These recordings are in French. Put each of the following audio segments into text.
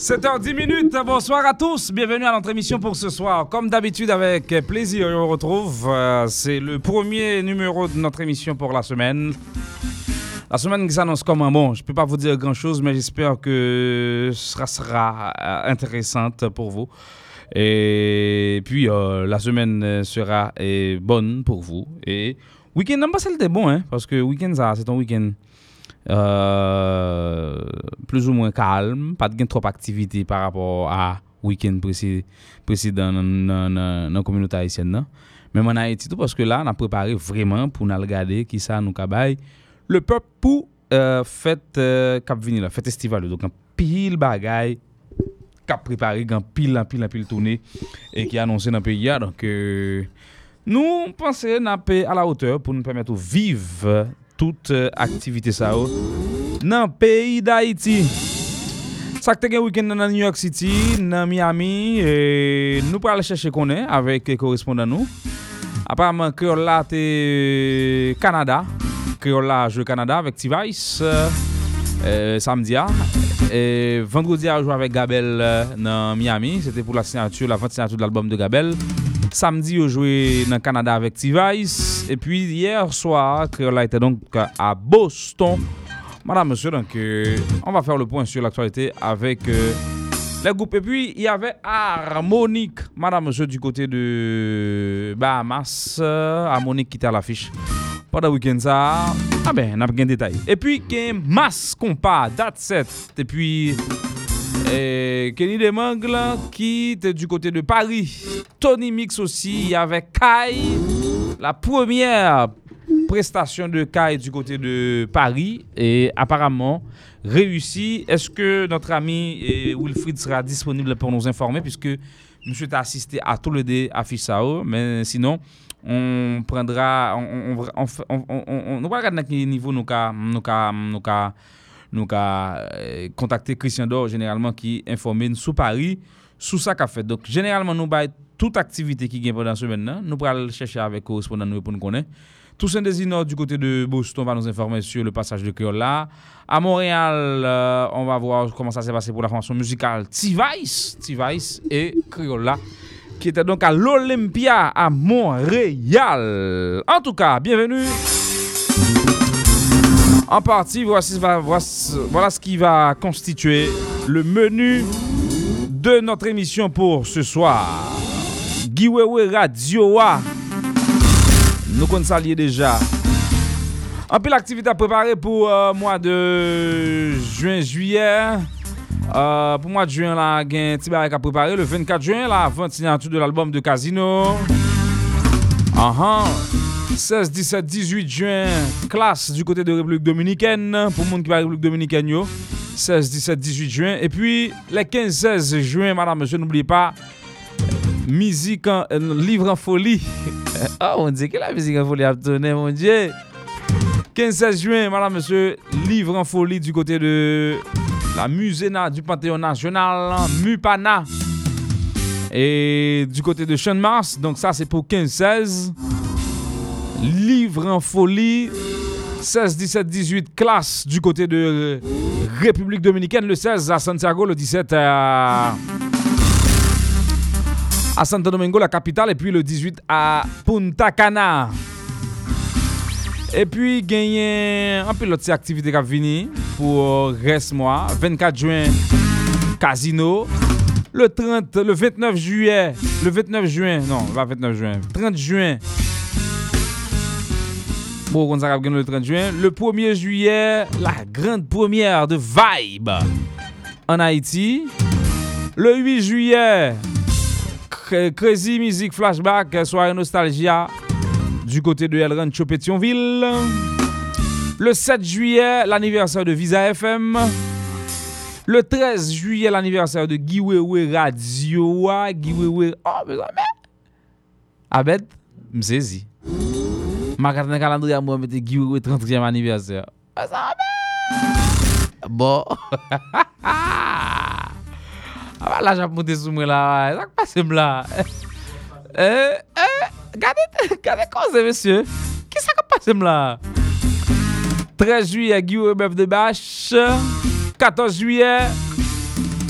7h10 minutes, bonsoir à tous, bienvenue à notre émission pour ce soir. Comme d'habitude, avec plaisir, on retrouve. Euh, c'est le premier numéro de notre émission pour la semaine. La semaine qui s'annonce comme un bon. Je ne peux pas vous dire grand-chose, mais j'espère que ce sera, euh, intéressante pour vous. Et puis, euh, la semaine sera bonne pour vous. Et week-end, non, pas celle de bon, hein, parce que week-end, c'est un week-end Euh, plus ou mwen kalm, pat gen trop aktivite par rapport a week-end presidan nan komynota Haitien nan. Men mwen Haiti tou, paske la nan prepare vreman pou nan lgade ki sa nou kabay le pep pou euh, fèt euh, kap vini la, fèt estival yo. Donk an pil bagay kap prepare, gan pil an pil an pil tourne e ki anonsen nan pe ya. Donk nou panse nan pe a la oteur pou nou pèmèt ou vive toute euh, activité ça dans le pays d'Haïti. Ça que week-end dans New York City, dans Miami, et nous allons chercher qu'on est avec les correspondants nous. Apparemment, Creole là, c'est Canada. Creole là, joue Canada avec T-Vice samedi. Ah. Et vendredi, a joué avec Gabel euh, dans Miami. C'était pour la signature, la vente signature de l'album de Gabel. Samedi, on joué dans le Canada avec T-Vice. Et puis hier soir, Créola était donc à Boston. Madame, monsieur, donc euh, on va faire le point sur l'actualité avec euh, les groupes. Et puis il y avait Harmonique, madame, monsieur, du côté de Bahamas. Euh, Harmonique qui était à l'affiche. Pendant le week-end, ça. Ah ben, on a bien détail. Et puis, il y a date 7. Et puis. Et Kenny Demangle qui était du côté de Paris. Tony Mix aussi. Avait Kai. La première prestation de Kai du côté de Paris. Et apparemment réussi. Est-ce que notre ami eh, Wilfried sera disponible pour nous informer puisque monsieur a assisté à tout le dé à Fissao. Mais sinon, on prendra. On, on, on, on, on, niveau nous nous nous nous avons euh, contacté Christian Dor généralement qui informe sous Paris sous ça qu'a fait. Donc généralement nous avons toute activité qui vient pendant ce semaine, nous allons chercher avec correspondant nous pour nous connaître. Toussaint Desinor du côté de Boston va nous informer sur le passage de Créole là. À Montréal, euh, on va voir comment ça s'est passé pour la formation musicale T-Vice, et Créole là qui était donc à l'Olympia à Montréal. En tout cas, bienvenue en partie, voici, voilà ce qui va constituer le menu de notre émission pour ce soir. Giwewe Radio. Nous connaissons déjà. Un peu l'activité à préparer pour euh, mois de juin-juillet. Euh, pour le mois de juin, là, il y a un petit à préparer. Le 24 juin, la vente signature de l'album de Casino. Uh -huh. 16, 17, 18 juin, classe du côté de République Dominicaine, pour le monde qui va à République Dominicaine. 16, 17, 18 juin. Et puis, les 15, 16 juin, madame, monsieur, n'oubliez pas, musique, en, euh, livre en folie. oh, on dit que la musique en folie a tourné, mon Dieu. 15, 16 juin, madame, monsieur, livre en folie du côté de la Muséna du Panthéon National, Mupana. Et du côté de Champ Mars, donc ça c'est pour 15, 16. Livre en folie. 16, 17, 18, classe du côté de République Dominicaine. Le 16 à Santiago, le 17 à, Santo Domingo, la capitale. Et puis le 18 à Punta Cana. Et puis, gagné un peu l'autre activité qui a pour reste mois. 24 juin, Casino. Le 30, le 29 juillet, le 29 juin, non, pas 29 juin, 30 juin, Bon, on le 30 juin. Le 1er juillet, la grande première de Vibe en Haïti. Le 8 juillet, Crazy Music Flashback, soirée Nostalgia du côté de El Rancho Pétionville. Le 7 juillet, l'anniversaire de Visa FM. Le 13 juillet, l'anniversaire de Giwewe Radio. Giwewe. Oh, mais Abed, m'saisi. Makat nan kalandou ya mwen mette Giroud 30e aniversè. A sa mè! Bon. A ah, ba la jap mwote sou mwen la wè. Sak pase m la. E, euh, e, euh, gade, gade konze monsye. Ki sak pase m la? 13 juye, Giroud bèf de bâche. 14 juye,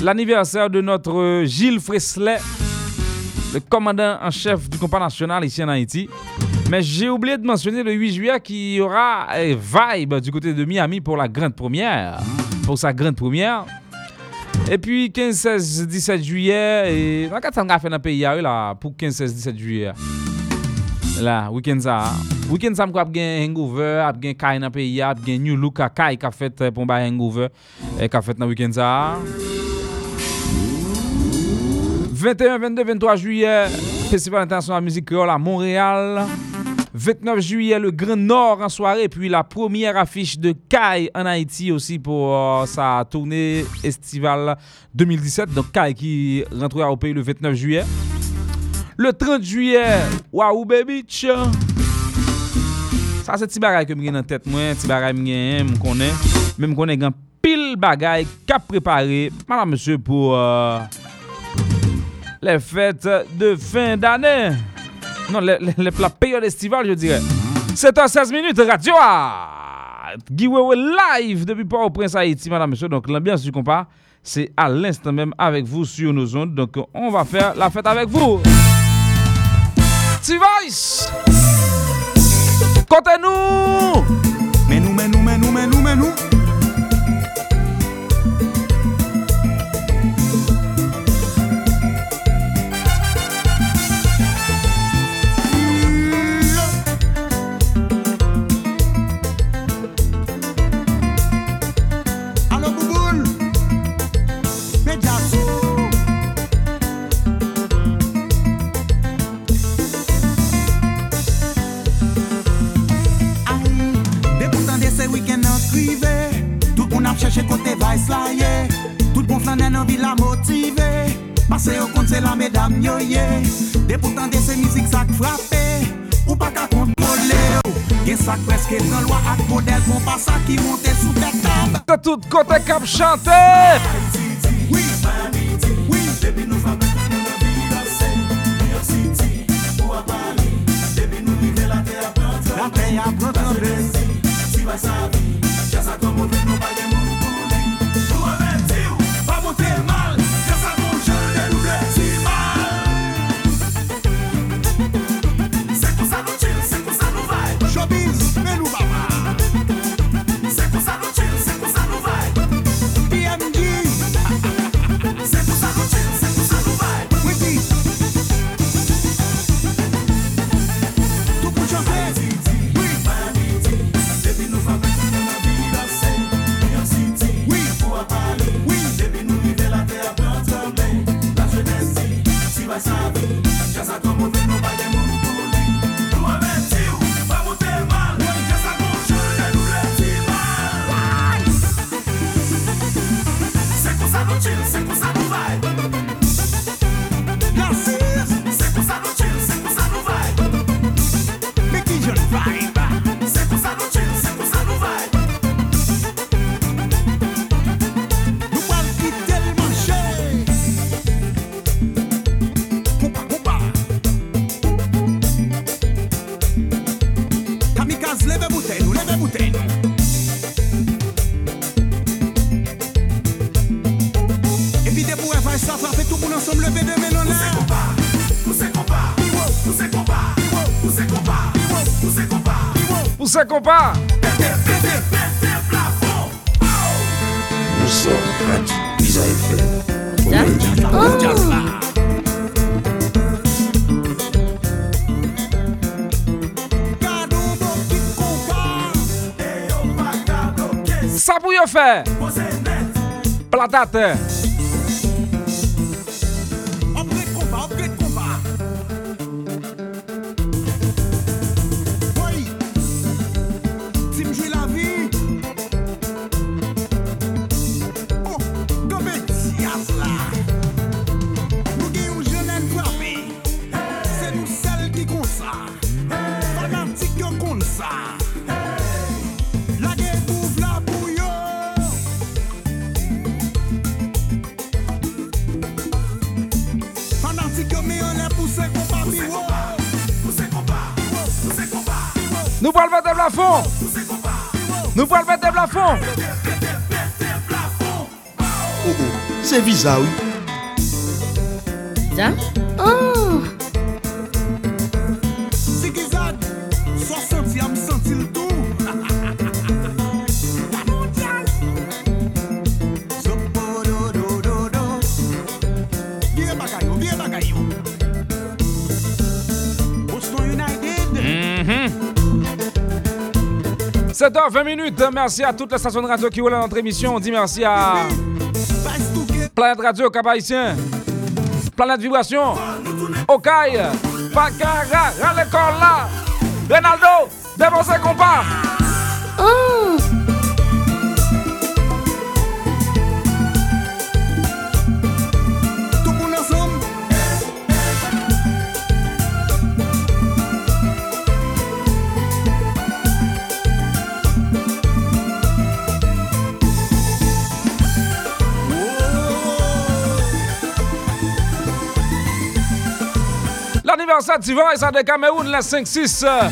l'aniversè de notre Gilles Fresley. Le commandant en chef du compas national ici en Haïti. Mais j'ai oublié de mentionner le 8 juillet qu'il y aura eh, Vibe du côté de Miami pour la grande première. Pour sa grande première. Et puis 15, 16, 17 juillet, et on a fait dans le pays là, pour 15, 16, 17 juillet. Là, week-end ça. Week-end ça, je vais hangover, je vais Kai dans le pays, je vais New Look à Kai qui a fait euh, pour un hangover, et qui a fait dans le week-end ça. 21, 22, 23 juillet, Festival international de musique créole à Montréal. 29 juillet, le Grand Nord en soirée, puis la première affiche de Kai en Haïti aussi pour euh, sa tournée estivale 2017. Donc Kai qui rentrera au pays le 29 juillet. Le 30 juillet, Waouh Baby Ça c'est petit bagay que j'ai dans tête moi, petit bagay que je connais. Même connais pile bagay qu'a préparé madame monsieur pour euh, les fêtes de fin d'année. Non, la période estivale, je dirais. 7h16 minutes, radio Giveaway live depuis Port-au-Prince Haïti, madame, monsieur. Donc, l'ambiance du compas, c'est à l'instant même avec vous sur nos ondes. Donc, on va faire la fête avec vous. T-Voice! Comptez-nous! Mais mesdames, yo, yeah. Des pourtant de ces musiques, ça frappé. Ou pas qu'à contrôler. Gen sac presque dans loi ak modèle Bon pas ça qui monte sous ta table De tout côté cap chanter compas Nous sommes Radio Pisa FM. Premier du podcast. Sabe o que eu faço? Pela data. Viye bagay yo Boston United 7h20 minutes. Merci à toute la station de radio qui roule à notre émission. On dit merci à Planète Radio Cap Haïtien, Planète Vibration, Okaï, Bakara, à l'école là, Ronaldo, dévancez compas. Oh L'anniversaire du Vice de Cameroun le 5-6, euh,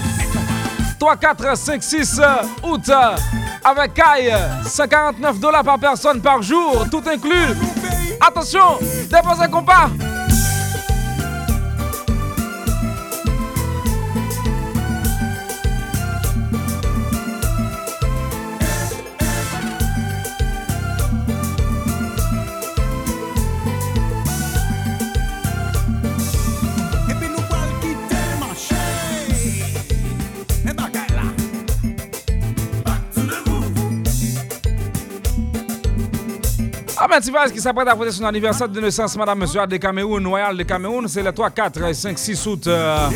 3-4, 5-6 euh, août euh, avec Kai, 149 dollars par personne par jour, tout inclus. Attention, déposez compas. Vois, qui s'apprête à fêter son anniversaire de naissance, Madame Monsieur de Cameroun, Royal de Cameroun, c'est le 3, 4 et 5, 6 août. euh,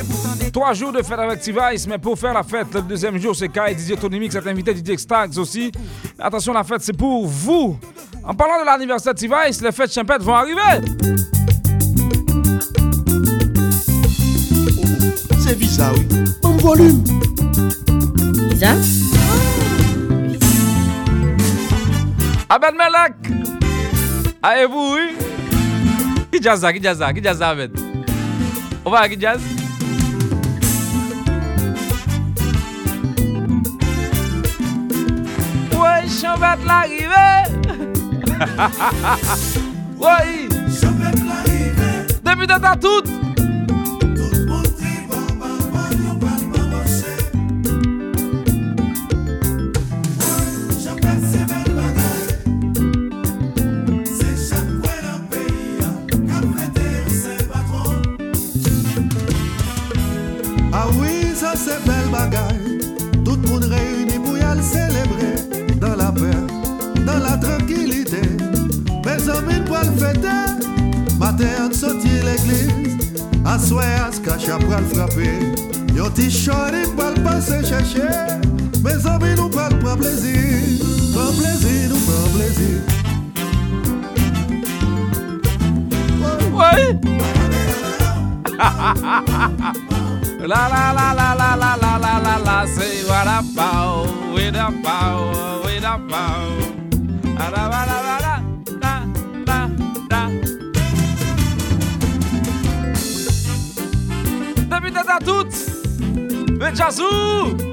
trois jours de fête avec T-Vice, mais pour faire la fête, le deuxième jour, c'est Kai, Didier Tony Mix, cet invité Didier Stags aussi. Attention, la fête, c'est pour vous. En parlant de l'anniversaire de T-Vice, les fêtes champêtres vont arriver. Se viza oui Bon volume Visa Abed Melek. A e bou yi? Ki jaz a, ki jaz a, ki jaz a men? O ba ki jaz? Woy, chanvet la rive! Woy! Chanvet la rive! Demi de ta tout! Matin on sorti l'église. À soir, à se cacher après le frapper. Yon petit chori pour le passer chercher. Mes amis nous parlent prendre plaisir, prendre plaisir, nous prendre plaisir. Oui. La la la la la la la la la la say what about with a power with a power Felicidades a todos! Verde azul!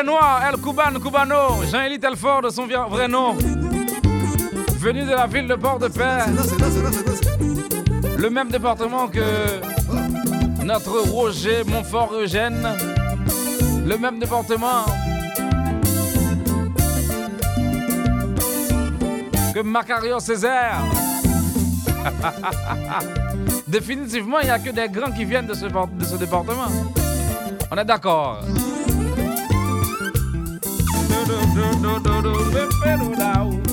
El Cuban Cubano, Jean-Élie Telfort de son vrai nom. Venu de la ville de Port-de-Paix. Le même département que notre Roger Montfort-Eugène. Le même département que Macario Césaire. Définitivement, il n'y a que des grands qui viennent de ce département. On est d'accord. do do do do do do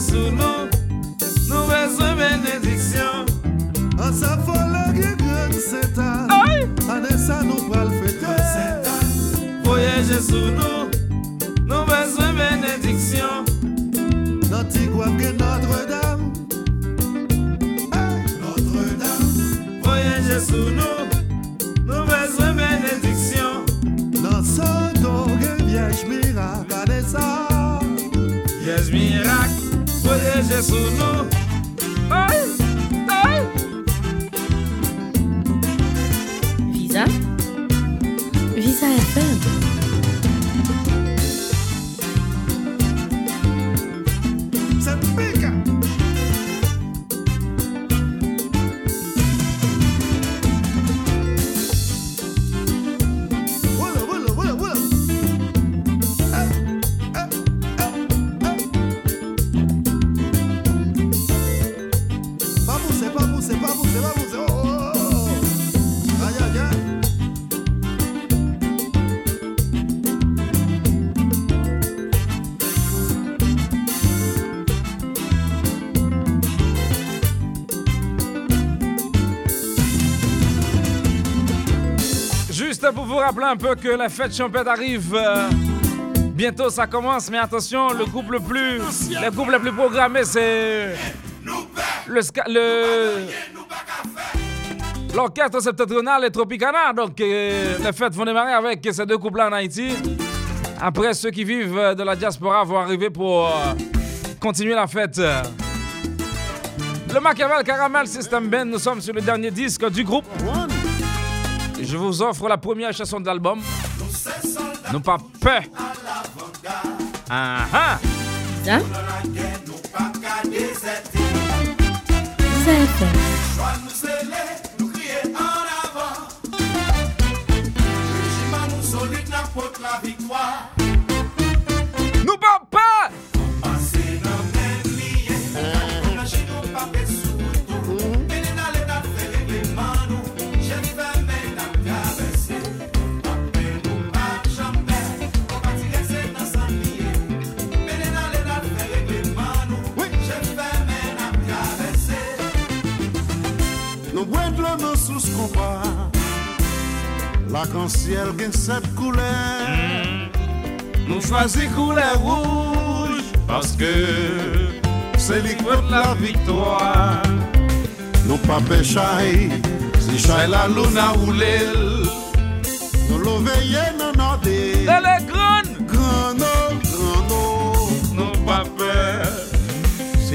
sous nous, nous besoin bénédiction. En sa folle grande. Allez ça nous fêter. voyage sous nous, nous besoin bénédiction. 思路 rappeler un peu que la fête champêtre arrive. Euh, bientôt ça commence, mais attention, le groupe le plus, le groupe le plus programmé, c'est le, le l'orchestre septentrional et Tropicana. Donc euh, les fêtes vont démarrer avec ces deux couples-là en Haïti. Après, ceux qui vivent de la diaspora vont arriver pour euh, continuer la fête. Le Machiavel Caramel System Band, nous sommes sur le dernier disque du groupe. Je vous offre la première chanson de l'album. Nous pas peur. Ah ah. Nous L'arc-en-ciel gagne cette couleur. Nous choisissons couleur rouge parce que c'est l'école de la victoire. Nous pas péchaille, si chai la lune a roulé. Nous nordé. Elle est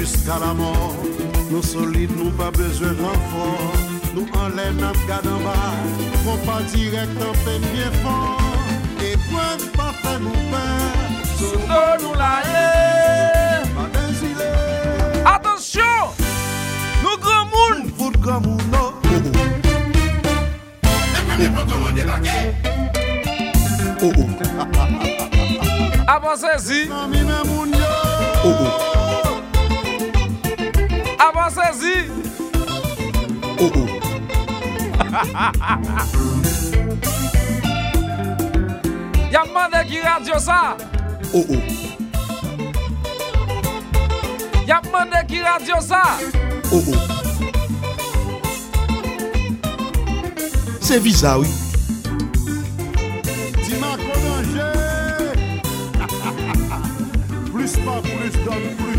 jusqu'à la mort. Nous solides, nous pas besoin de renfort. Nous en l'air, en bas. On pas direct en peine bien fort. Épreuve pas fait nous peur. Sous nous la. Pas. Attention! Nous grand monde! Comme un autre. Oh oh. Avancez-y! Yo. Oh Avant saisi. Oh oh. Y'a demandé qui radio ça. Oh oh. Y'a demandé qui radio ça. Oh oh. C'est visa, oui. Dimanche konanje plus pas, plus donne, plus.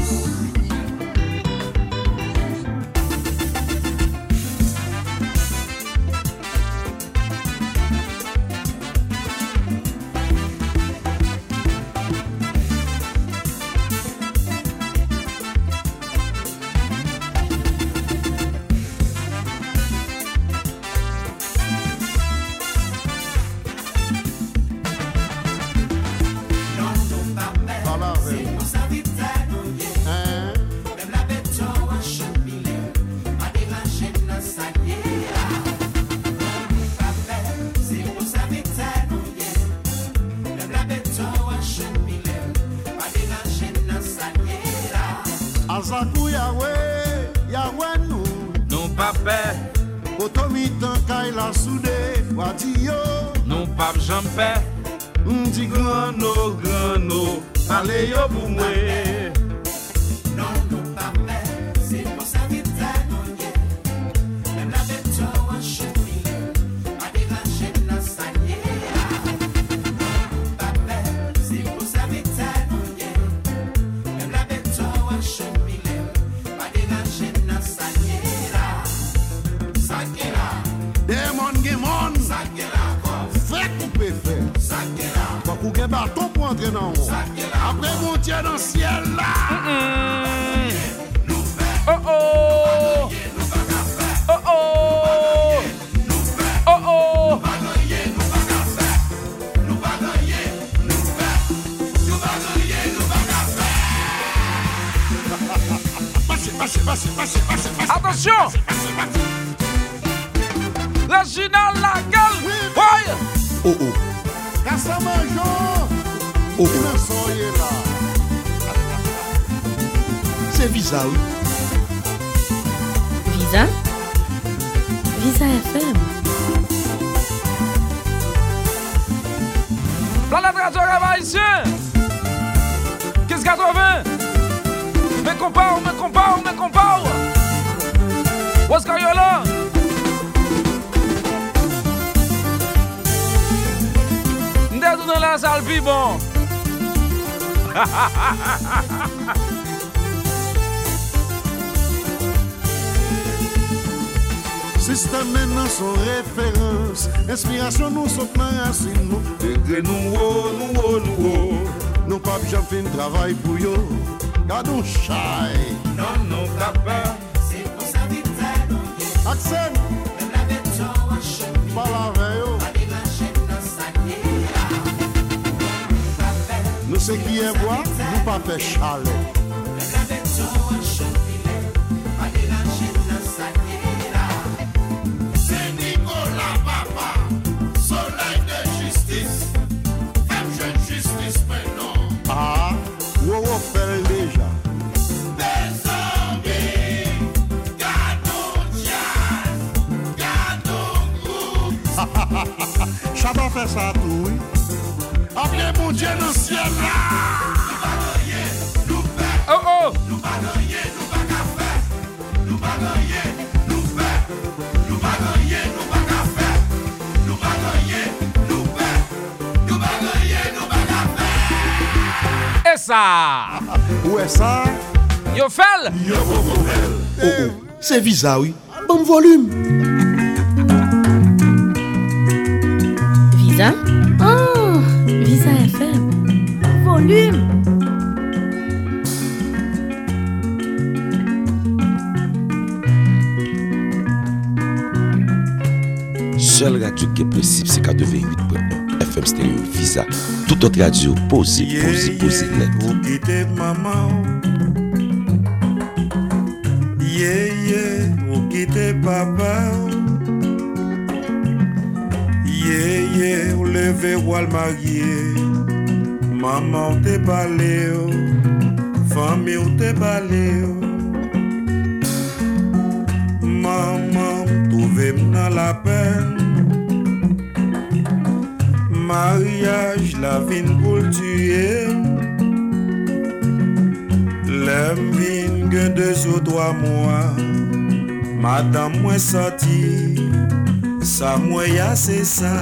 Attention! Raginal la gueule! Oui! Oh oh! Gassamanjon! Oh oh ça y est là! C'est visa! Visa? Visa est faible! Dans la trajectoire ici! Qu'est-ce qu'elle veut? compare, me compare, me compare. What's going on? Ndetou dans la salle, puis bon. Sistem menan son referans Inspirasyon nou sot nan rasin nou Degre nou ou, nou ou, nou ou Nou pap jan fin travay pou yo Ka nou chay Nan nou kapè Se pou sa vitè nou ye Aksen. Mèm la vet chan wache Pala veyo Adi vache nan sa ye Nou se kiye vwa Nou pa fe chale Chaba fè sa tou Able moun dje nou sien la. Oh, oh. Nou pa ganyen, nou fè Nou pa ganyen, nou pa ka fè Nou pa ganyen, nou fè Nou pa ganyen, nou pa ka fè Nou pa ganyen, nou fè Nou pa ganyen, nou pa ka fè E sa Ou e sa Yo fel Yo pou pou fel Se viza ou, bon volume. plume. Seul radio qui est possible, c'est 88.1 FM stéréo, Visa. Toute autre radio, posée, posée, posée, net. Oubliez maman. Yeah, yeah, oubliez papa. Yeah, yeah, ou lever ou al marier. Maman ou te pale yo Fami ou te pale yo Maman trouve nan la pen Mariage la vin pou l tuye Lem vin gen de zo dwa mwa Madame mwen sorti. Sa mwen ya se sa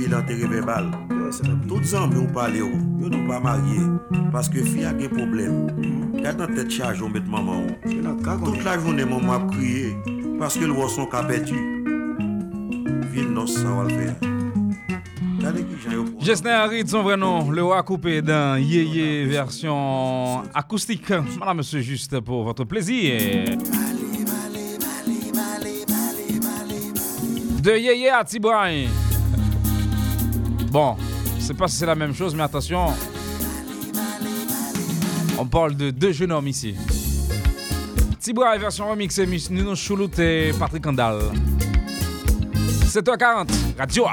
mariage civil an tere verbal Tout zanm yo pale yo Yo nou pa marye Paske fi a gen problem Gat nan tet charge ou met maman. Ou Tout la jounen maman ap kriye Paske l woson sa wal Jesner son vrai nom, le roi coupé d'un yéyé version acoustique. Madame, monsieur, juste pour votre plaisir. De yéyé à Tibraï. Bon, je sais pas si c'est la même chose, mais attention. On parle de deux jeunes hommes ici. Tibraï version remix, et Miss Nino Choulout et Patrick Andal. 7h40, Radio.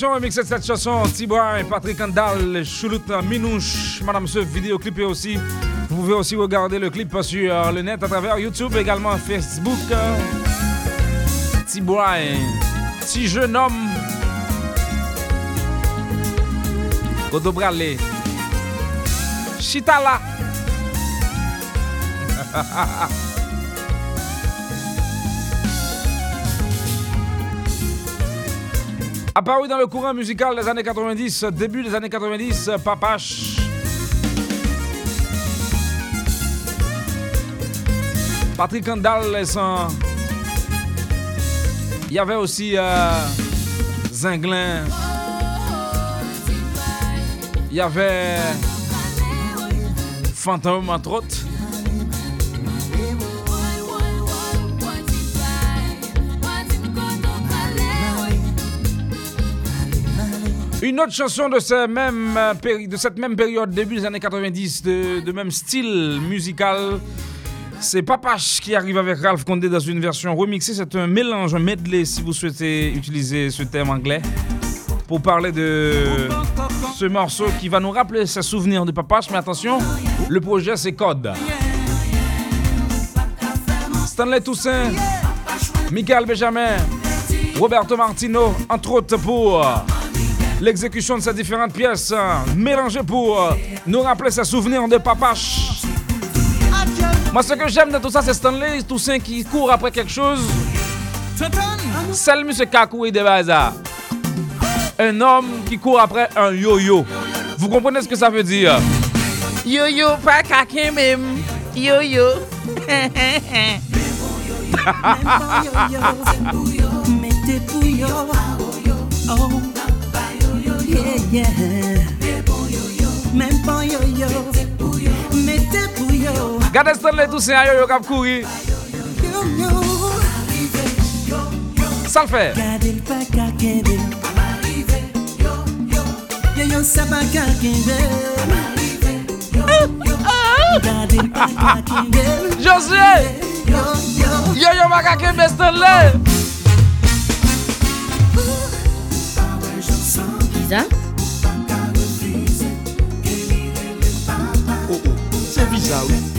Version remixée de cette chanson, Tibois et Patrick Andal, Choulout Minouche, madame ce vidéoclip est aussi. Vous pouvez aussi regarder le clip sur le net à travers YouTube, également Facebook. Tibois, petit jeune homme. Kodo Brale. Chitala. Apparu dans le courant musical des années 90, début des années 90, Papache. Patrick Andal et son- Il y avait aussi euh, Zinglin. Il y avait Fantôme entre autres. Une autre chanson euh, de cette même période, début des années 90, de, de même style musical, c'est Papache qui arrive avec Ralph Condé dans une version remixée. C'est un mélange, un medley, si vous souhaitez utiliser ce terme anglais, pour parler de ce morceau qui va nous rappeler ses souvenirs de Papache. Mais attention, le projet c'est Code. Stanley Toussaint, Michael Benjamin, Roberto Martino, entre autres pour l'exécution de ces différentes pièces mélangées pour euh, nous rappeler ces souvenirs de papache. Moi, ce que j'aime de tout ça, c'est Stanley Toussaint qui court après quelque chose. C'est le monsieur Kakoui de Baza. Un homme qui court après un yo-yo. Vous comprenez ce que ça veut dire? Yo-yo, pas caquin même. Yo-yo. Gade ston le tousen a yo yo kap kouri. Sal fè. Gade l pa kakende Yo yo sa pa kakende Gade l pa kakende Josye Yo yo pa kakende ston le Iza Esaú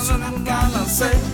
I'm gonna say.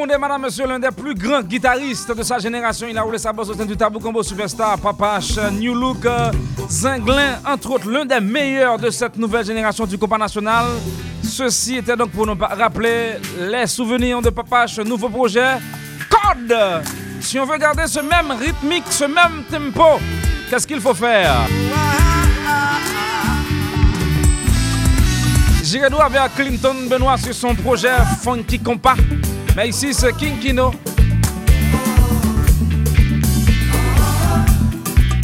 Condé, madame, monsieur, l'un des plus grands guitaristes de sa génération. Il a roulé sa bosse au sein du tabou combo superstar, Papache, New Look, euh, Zinglin, entre autres, l'un des meilleurs de cette nouvelle génération du compas national. Ceci était donc pour nous rappeler les souvenirs de Papache, nouveau projet, Code. Si on veut garder ce même rythmique, ce même tempo, qu'est-ce qu'il faut faire? J'irai droit vers Clinton Benoît sur son projet Funky Compas. Mais ici, c'est King Kino.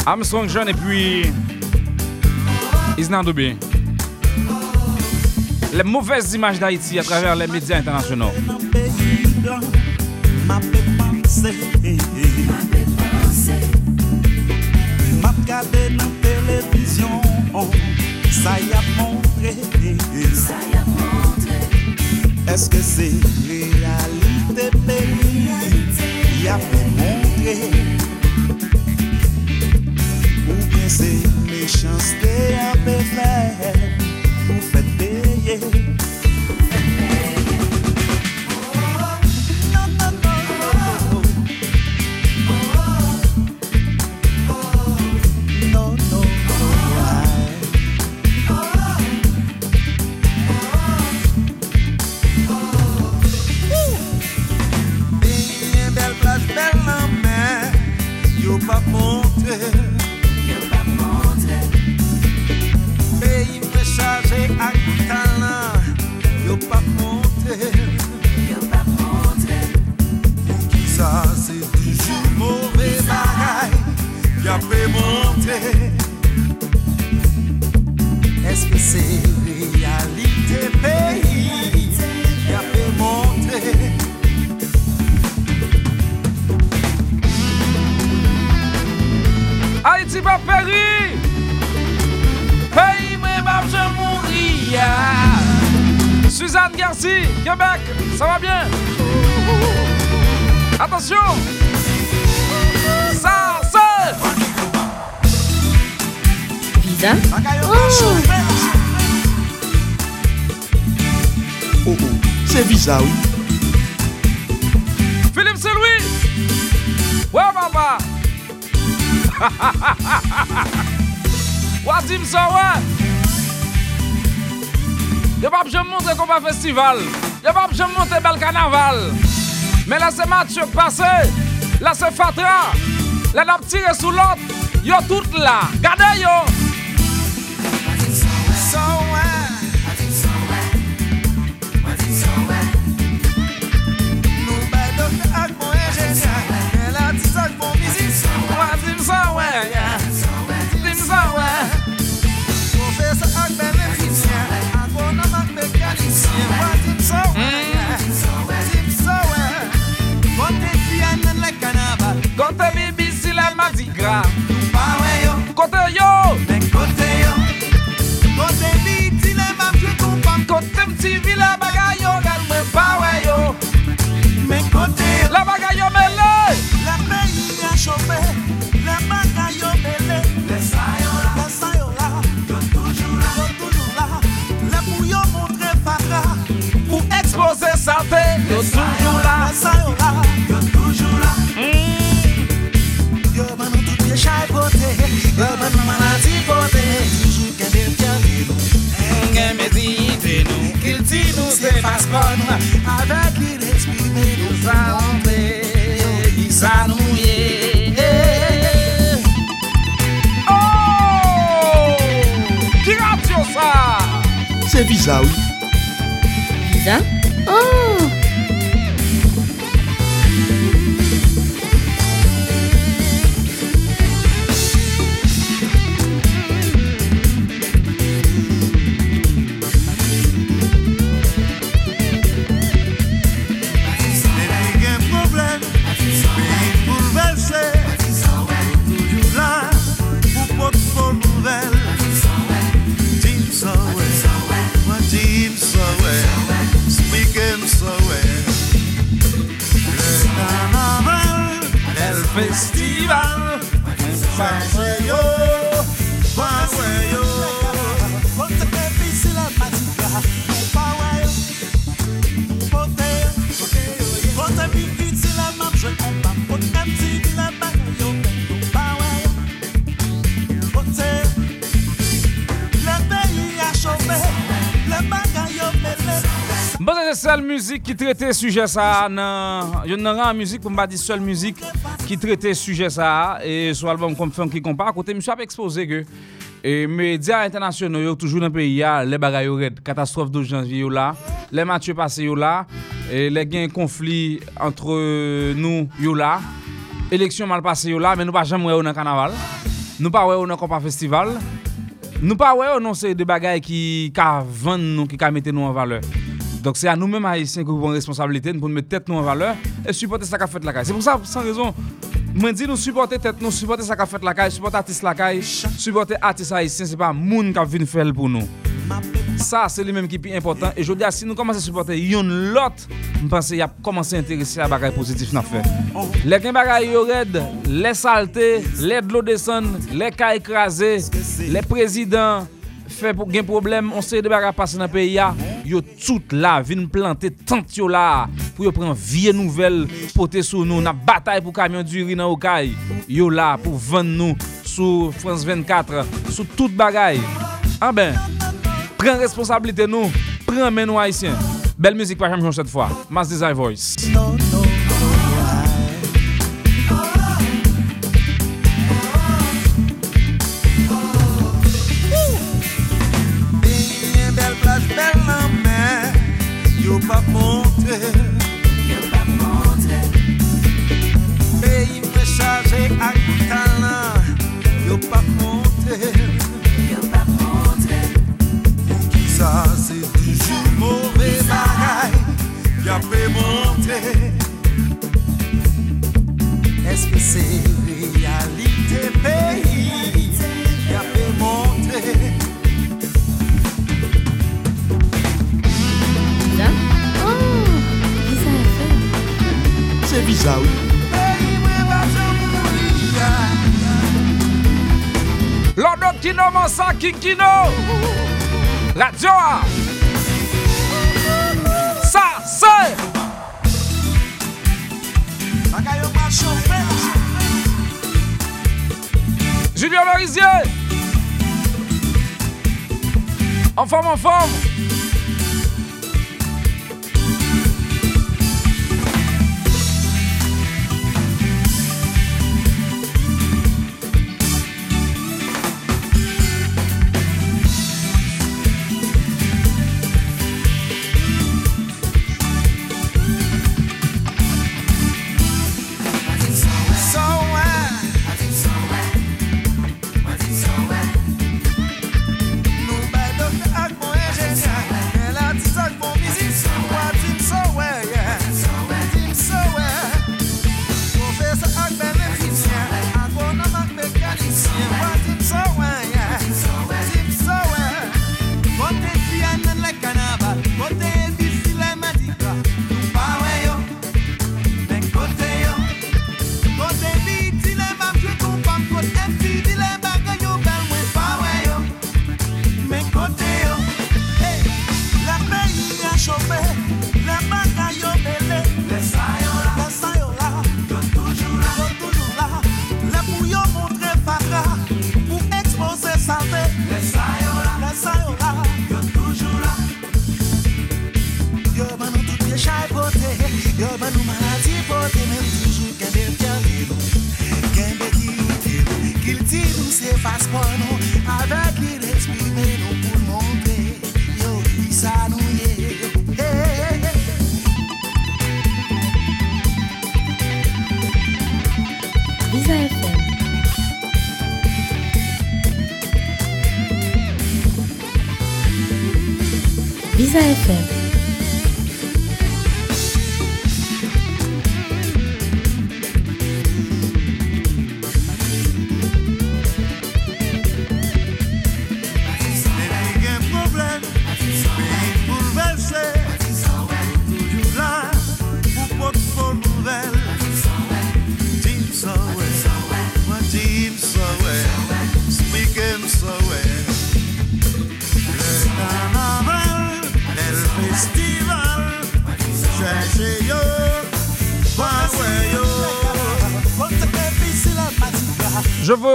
Armstrong John et puis Isnando B. Les mauvaises images d'Haïti à travers les médias internationaux. Est-ce que c'est montré festival. Je vais pas monter dans le carnaval. Mais là, c'est match passé. Là, c'est Fatra. Là, on a tiré sous l'autre. Ils sont tous là. Gardez-les. ki trete suje sa nan... Yon nan ran müzik pou mba di sol müzik ki trete suje sa e sou albom konfyon ki kompa. Kote msou ap expose ke e media internasyon yo toujou nan peyi ya le bagay yo red. Katastrofe do janvi yo la, le matye pase yo la, e le gen konfli entre nou yo la, eleksyon mal pase yo la, men nou pa jam wè yo nan kanaval, nou pa wè yo nan kompa festival, nou pa wè yo nan se de bagay ki ka vande nou, ki ka mette nou an valeur. Donc c'est à nous-mêmes haïtiens que nous avons responsabilité pour nous mettre tête nous en valeur et supporter ça qu'a fait la caille. C'est pour ça sans raison moi dis nous supporter tête nous supporter ça qu'a fait la caille, supporter artiste la caille, supporter artiste haïtien, c'est pas moun qui vient faire pour nous. Ça c'est le même qui est important et je dis si nous commençons à supporter yon l'autre, je pense qu'il a commencé à intéresser à bagaille positif n'a fait. Les gen bagaille red, les saletés, les de l'eau descend, les cas écrasés, les présidents fait pour gen problème, on sait de bagaille passer dans le pays ya, yo tout là vinn planter tant yo là pour yo prendre vie nouvelle porter sur nous, n'a bataille pour camion du riz dans Okaï. Yo là pour vendre nous sur France 24, sur toute bagaille. Ah ben, prends responsabilité nous, prends main nous haïtiens. Belle musique pas jamais cette fois. Mass Design Voice. Kikino. Radio A. Ça c'est. Julien Merisier. En forme, en forme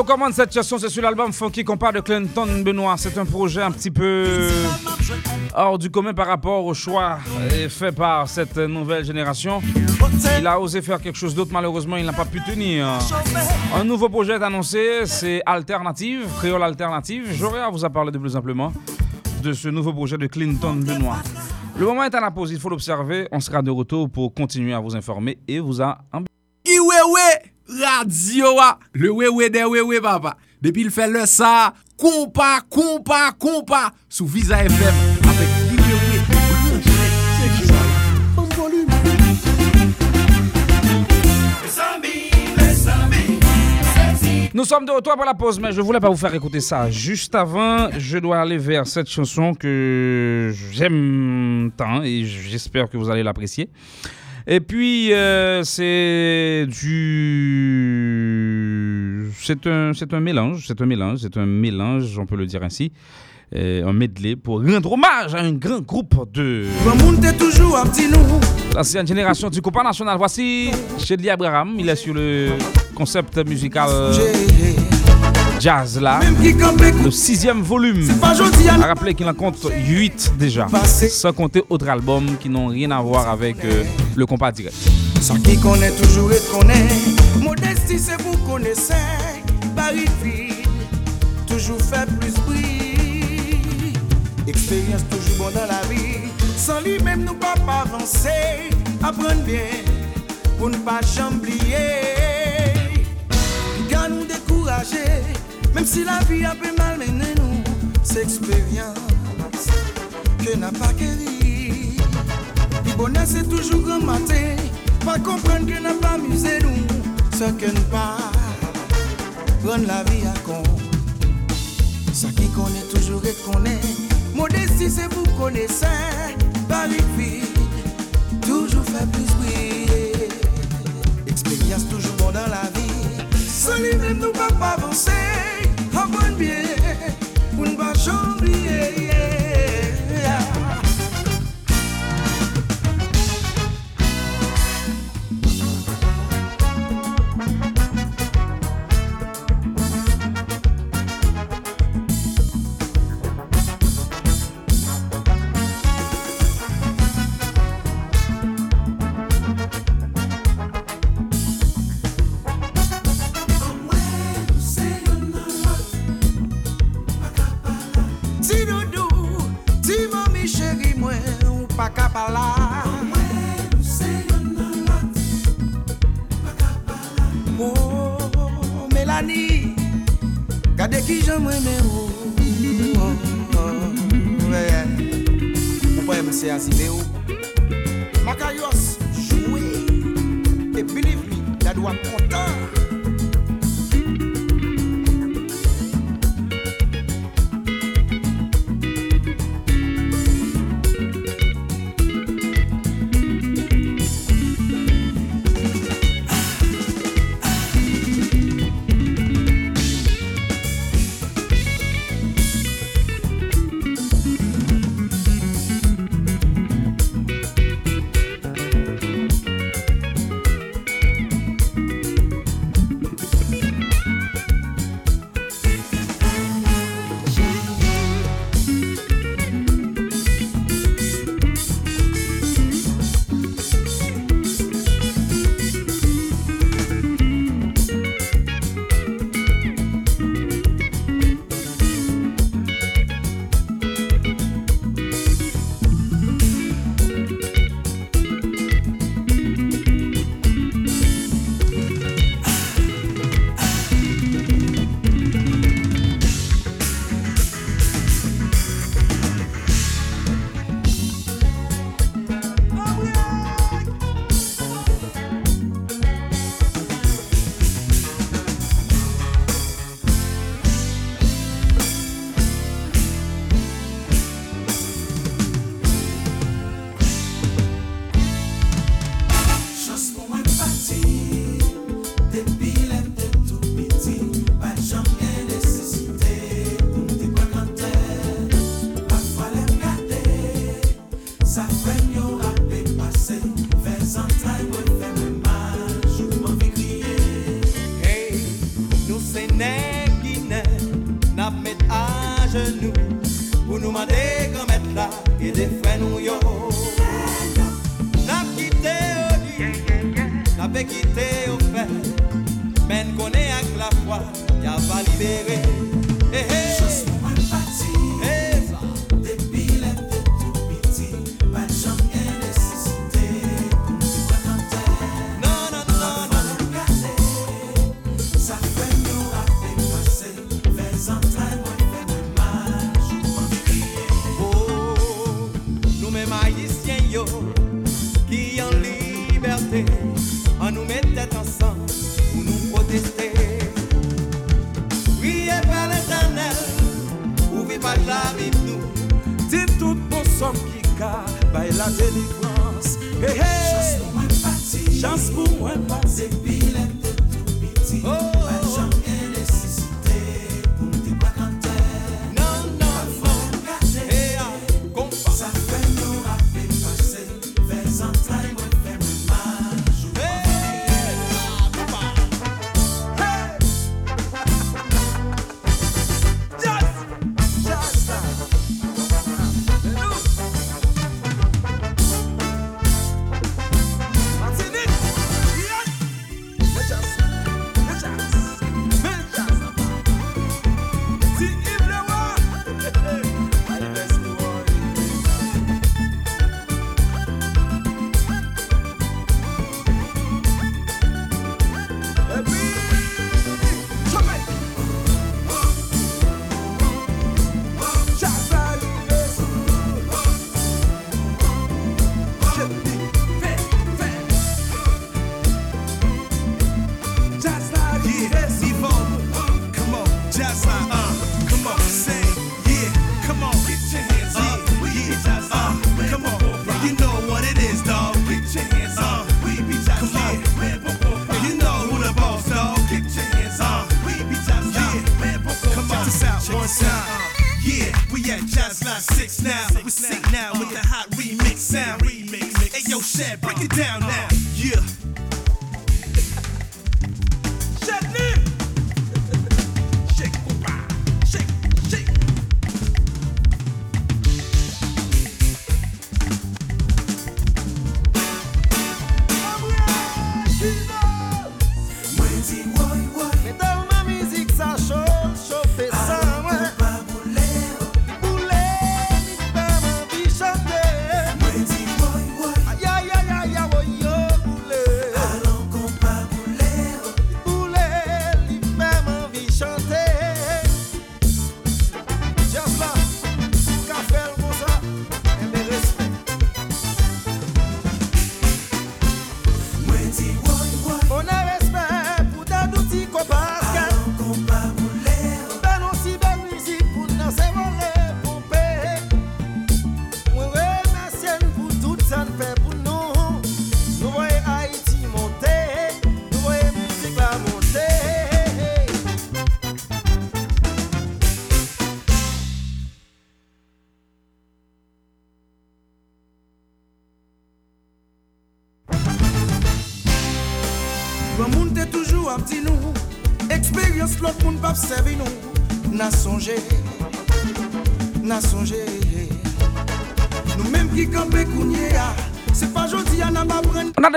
Vous recommande cette chanson, c'est sur l'album Funky Compas de Clinton Benoît. C'est un projet un petit peu hors du commun par rapport au choix fait par cette nouvelle génération. Il a osé faire quelque chose d'autre, malheureusement, il n'a pas pu tenir. Un nouveau projet est annoncé, c'est Alternative, Créole Alternative. J'aurai à vous en parler de plus amplement de ce nouveau projet de Clinton Benoît. Le moment est à la pause, il faut l'observer. On sera de retour pour continuer à vous informer et vous en Iwewe Radio a. Le wewe de wewe papa. Depi l fè le sa. Kompa, kompa, kompa Sou Visa FM volume. Nous sommes de retour pour la pause, mais je voulais pas vous faire écouter ça. Juste avant, je dois aller vers cette chanson que j'aime tant et j'espère que vous allez l'apprécier. Et puis, euh, c'est du. C'est un, c'est un mélange, c'est un mélange, c'est un mélange, on peut le dire ainsi. un medley pour rendre hommage à un grand groupe de l'ancienne génération du Copa National. Voici Shedley Abraham, il est sur le concept musical jazz là. Le sixième volume. À rappeler qu'il en compte 8 déjà. Sans compter autres albums qui n'ont rien à voir avec euh, le compas direct. Sans qui connaît toujours et connaît. Modestie c'est vous connaissez. Paris Toujours fait plus bruit. Expérience toujours bon dans la vie. Sans lui même nous pas avancer. Apprendre bien Pour ne pas chamblier Gars nous décourager. Même si la vie a peu mal mené nous C'est expérience. Que n'a pas guéri Bonheur c'est toujours grand matin. Pas comprendre que n'a pas amusé nous Ce que nous pas. Prendre la vie à con. Ça qui connaît toujours et connaît Modestie c'est vous connaissez Paris vide Toujours fait plus bruit. Expérience toujours bon dans la vie. Sans lui même nous pas avancer. Apprendre bien Pour ne pas chamblier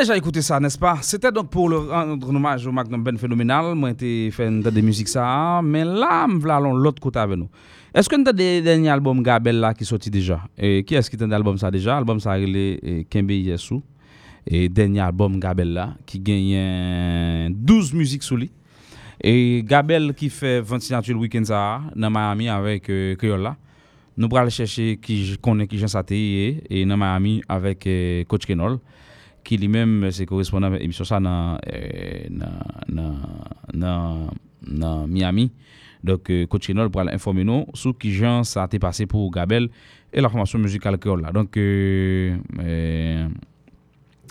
déjà écouté ça, n'est-ce pas? C'était donc pour le rendre hommage au Magnum Ben Phénoménal. Moi, fait une de musique ça. Mais là, vais aller l'autre côté avec nous. Est-ce que nous avons des derniers albums Gabel là qui sorti déjà? Et qui est-ce qui a l'album ça déjà? L'album ça a relé Kembe Yesu. Et dernier album Gabel là qui gagne 12 musiques sous lui. Et Gabel qui fait 20 signatures le week-end ça dans Miami avec euh, Creole là. Nous allons chercher qui connaît qui Saté et dans Miami avec euh, Coach Kenol qui lui-même c'est correspondant avec émission ça euh, dans Miami. Donc euh, Coach Kenol pour informer nous sur qui Jean ça a été passé pour Gabel et la formation musicale Creole là. Donc euh, euh,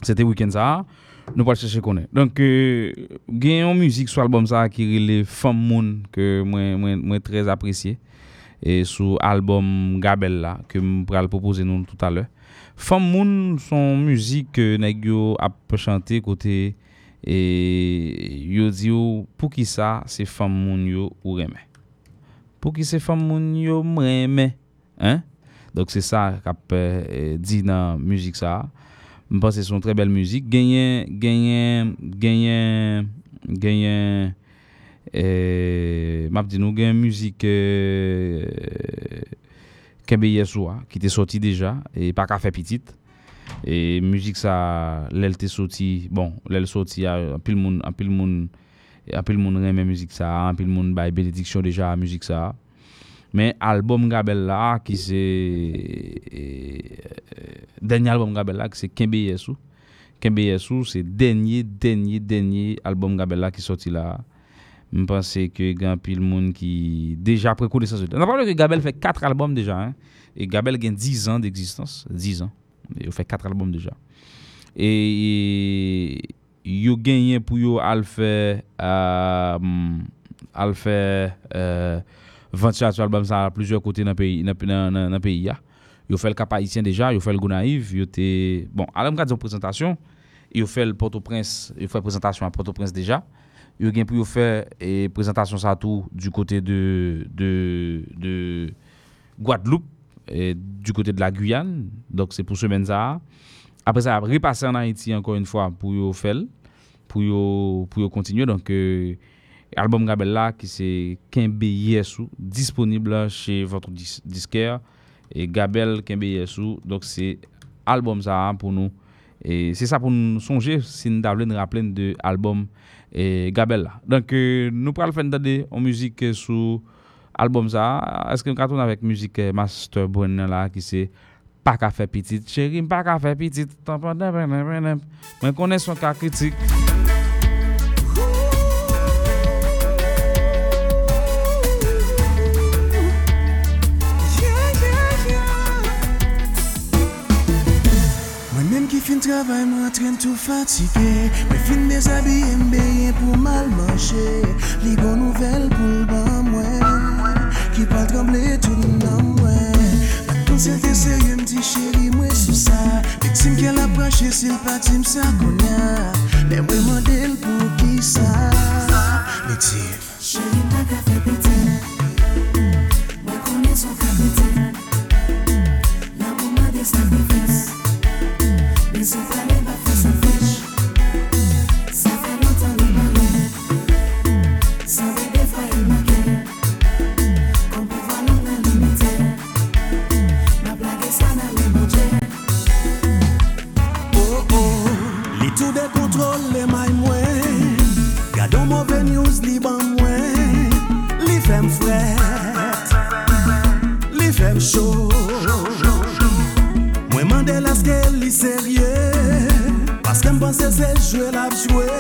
c'était week-end ça. Nous allons chercher connaître. Donc euh, une musique sur l'album ça qui les Femme Moun que moi très apprécié et sous album Gabel là que me pral proposer nous tout à l'heure. Femme Moun son muzik nèk yo ap chante kote e yo di yo pou ki sa se Femme Moun yo ou remè. Pou ki se Femme Moun yo mremè. Hein? Dok se sa kap eh, di nan muzik sa. Mwen se son tre bel muzik. Genyen, genyen, genyen, genyen, eh, map di nou genyen muzik... Eh, Kembe Yeswa, ki te soti deja, e pa ka fe pitit. E müzik sa, lèl te soti, bon, lèl soti apil moun, apil moun, apil moun reme müzik sa, apil moun bay benediksyon deja müzik sa. Men albom Gabel la, ki se, e, e, denye albom Gabel la, ki se Kembe Yeswa. Kembe Yeswa, se denye, denye, denye albom Gabel la ki soti la. Mwen pense ke gen pil moun ki deja prekou de sa soti. Nan parle ke Gabel fe 4 album deja, e Gabel gen 10 an de eksistans, 10 an. Yo fe 4 album deja. E yo genyen pou yo al fe, al fe, ventilation album sa a plizye kote nan peyi ya. Yo fe l kapayisyen deja, yo fe l Gounaïv, yo te, bon, alem ka diyo prezentasyon, yo fe l Port-au-Prince, yo prezentasyon a Port-au-Prince deja. Yo gen pou yo fe prezentasyon sa tou du kote de Guadeloupe, du kote de la Guyane, donc c'est pou semen za. Apre sa, repasse en Haïti ankon yon fwa pou yo fel, pou yo kontinyo. Donc, album Gabel la ki se Kembe Yesu, disponible che votre disker. Gabel Kembe Yesu, donc c'est album za pou nou. Et c'est sa pou nou sonje, sin davle nou de album la. Donc, nou pral fèn dade an müzik sou album za. Eske nou katoun avèk müzik Master Brennan la ki se Pa ka fè pitit. Chérim, pa ka fè pitit. Mwen konen son ka kritik. travay mwen tren tou fatike Mwen fin desabye mbeye pou mal manche Li bon nouvel pou l'ban mwen Ki pal tremble tout nan mwen Mwen sel te serye mdi cheri mwen sou sa Mek ke la prache sil patim sa konya Mwen mwen model pou ki sa Mek si Cheri mwen ka fe peten Mwen konen son ka peten La mouman de sa peten jouer, la jouer.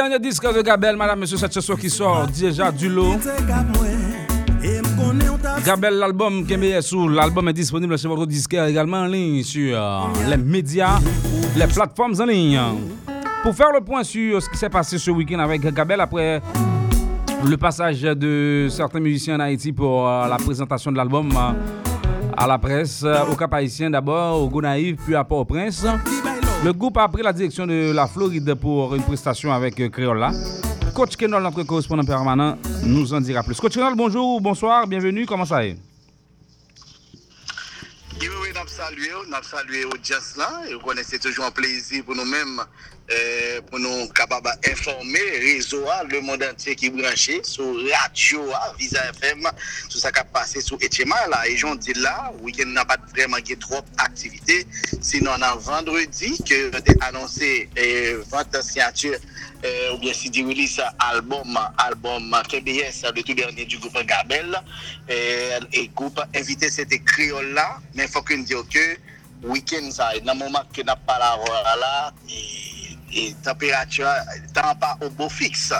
Dernier disque de Gabel, madame, monsieur, cette chanson qui sort déjà du lot. Gabel, l'album Kembe sous l'album est disponible chez votre disquaire également en ligne sur euh, les médias, les plateformes en ligne. Pour faire le point sur ce qui s'est passé ce week-end avec Gabel après le passage de certains musiciens en Haïti pour euh, la présentation de l'album euh, à la presse, au Cap Haïtien d'abord, au Gonaïve, puis à Port-au-Prince. Le groupe a pris la direction de la Floride pour une prestation avec euh, Créola. Coach Kenol, notre correspondant permanent, nous en dira plus. Coach Kenol, bonjour, bonsoir, bienvenue, comment ça est? Nous saluons, toujours un plaisir pour nous-mêmes, euh, pour nous capables d'informer réseau, ah, le monde entier qui est branché sur radio, ah, Visa FM, tout ça qui a passé sur Etchema là. Et j'en dis là, week-end n'a pas vraiment trop d'activités. Sinon, on a vendredi que a annoncé euh, vente de signature euh, ou bien si dit release album, album KBS, le tout dernier du groupe Gabel. Euh, et groupe invité c'était Créole là, mais il faut qu'on dise que week-end ça, dans le moment que n'a pas la là, et température temps pas au beau fixe.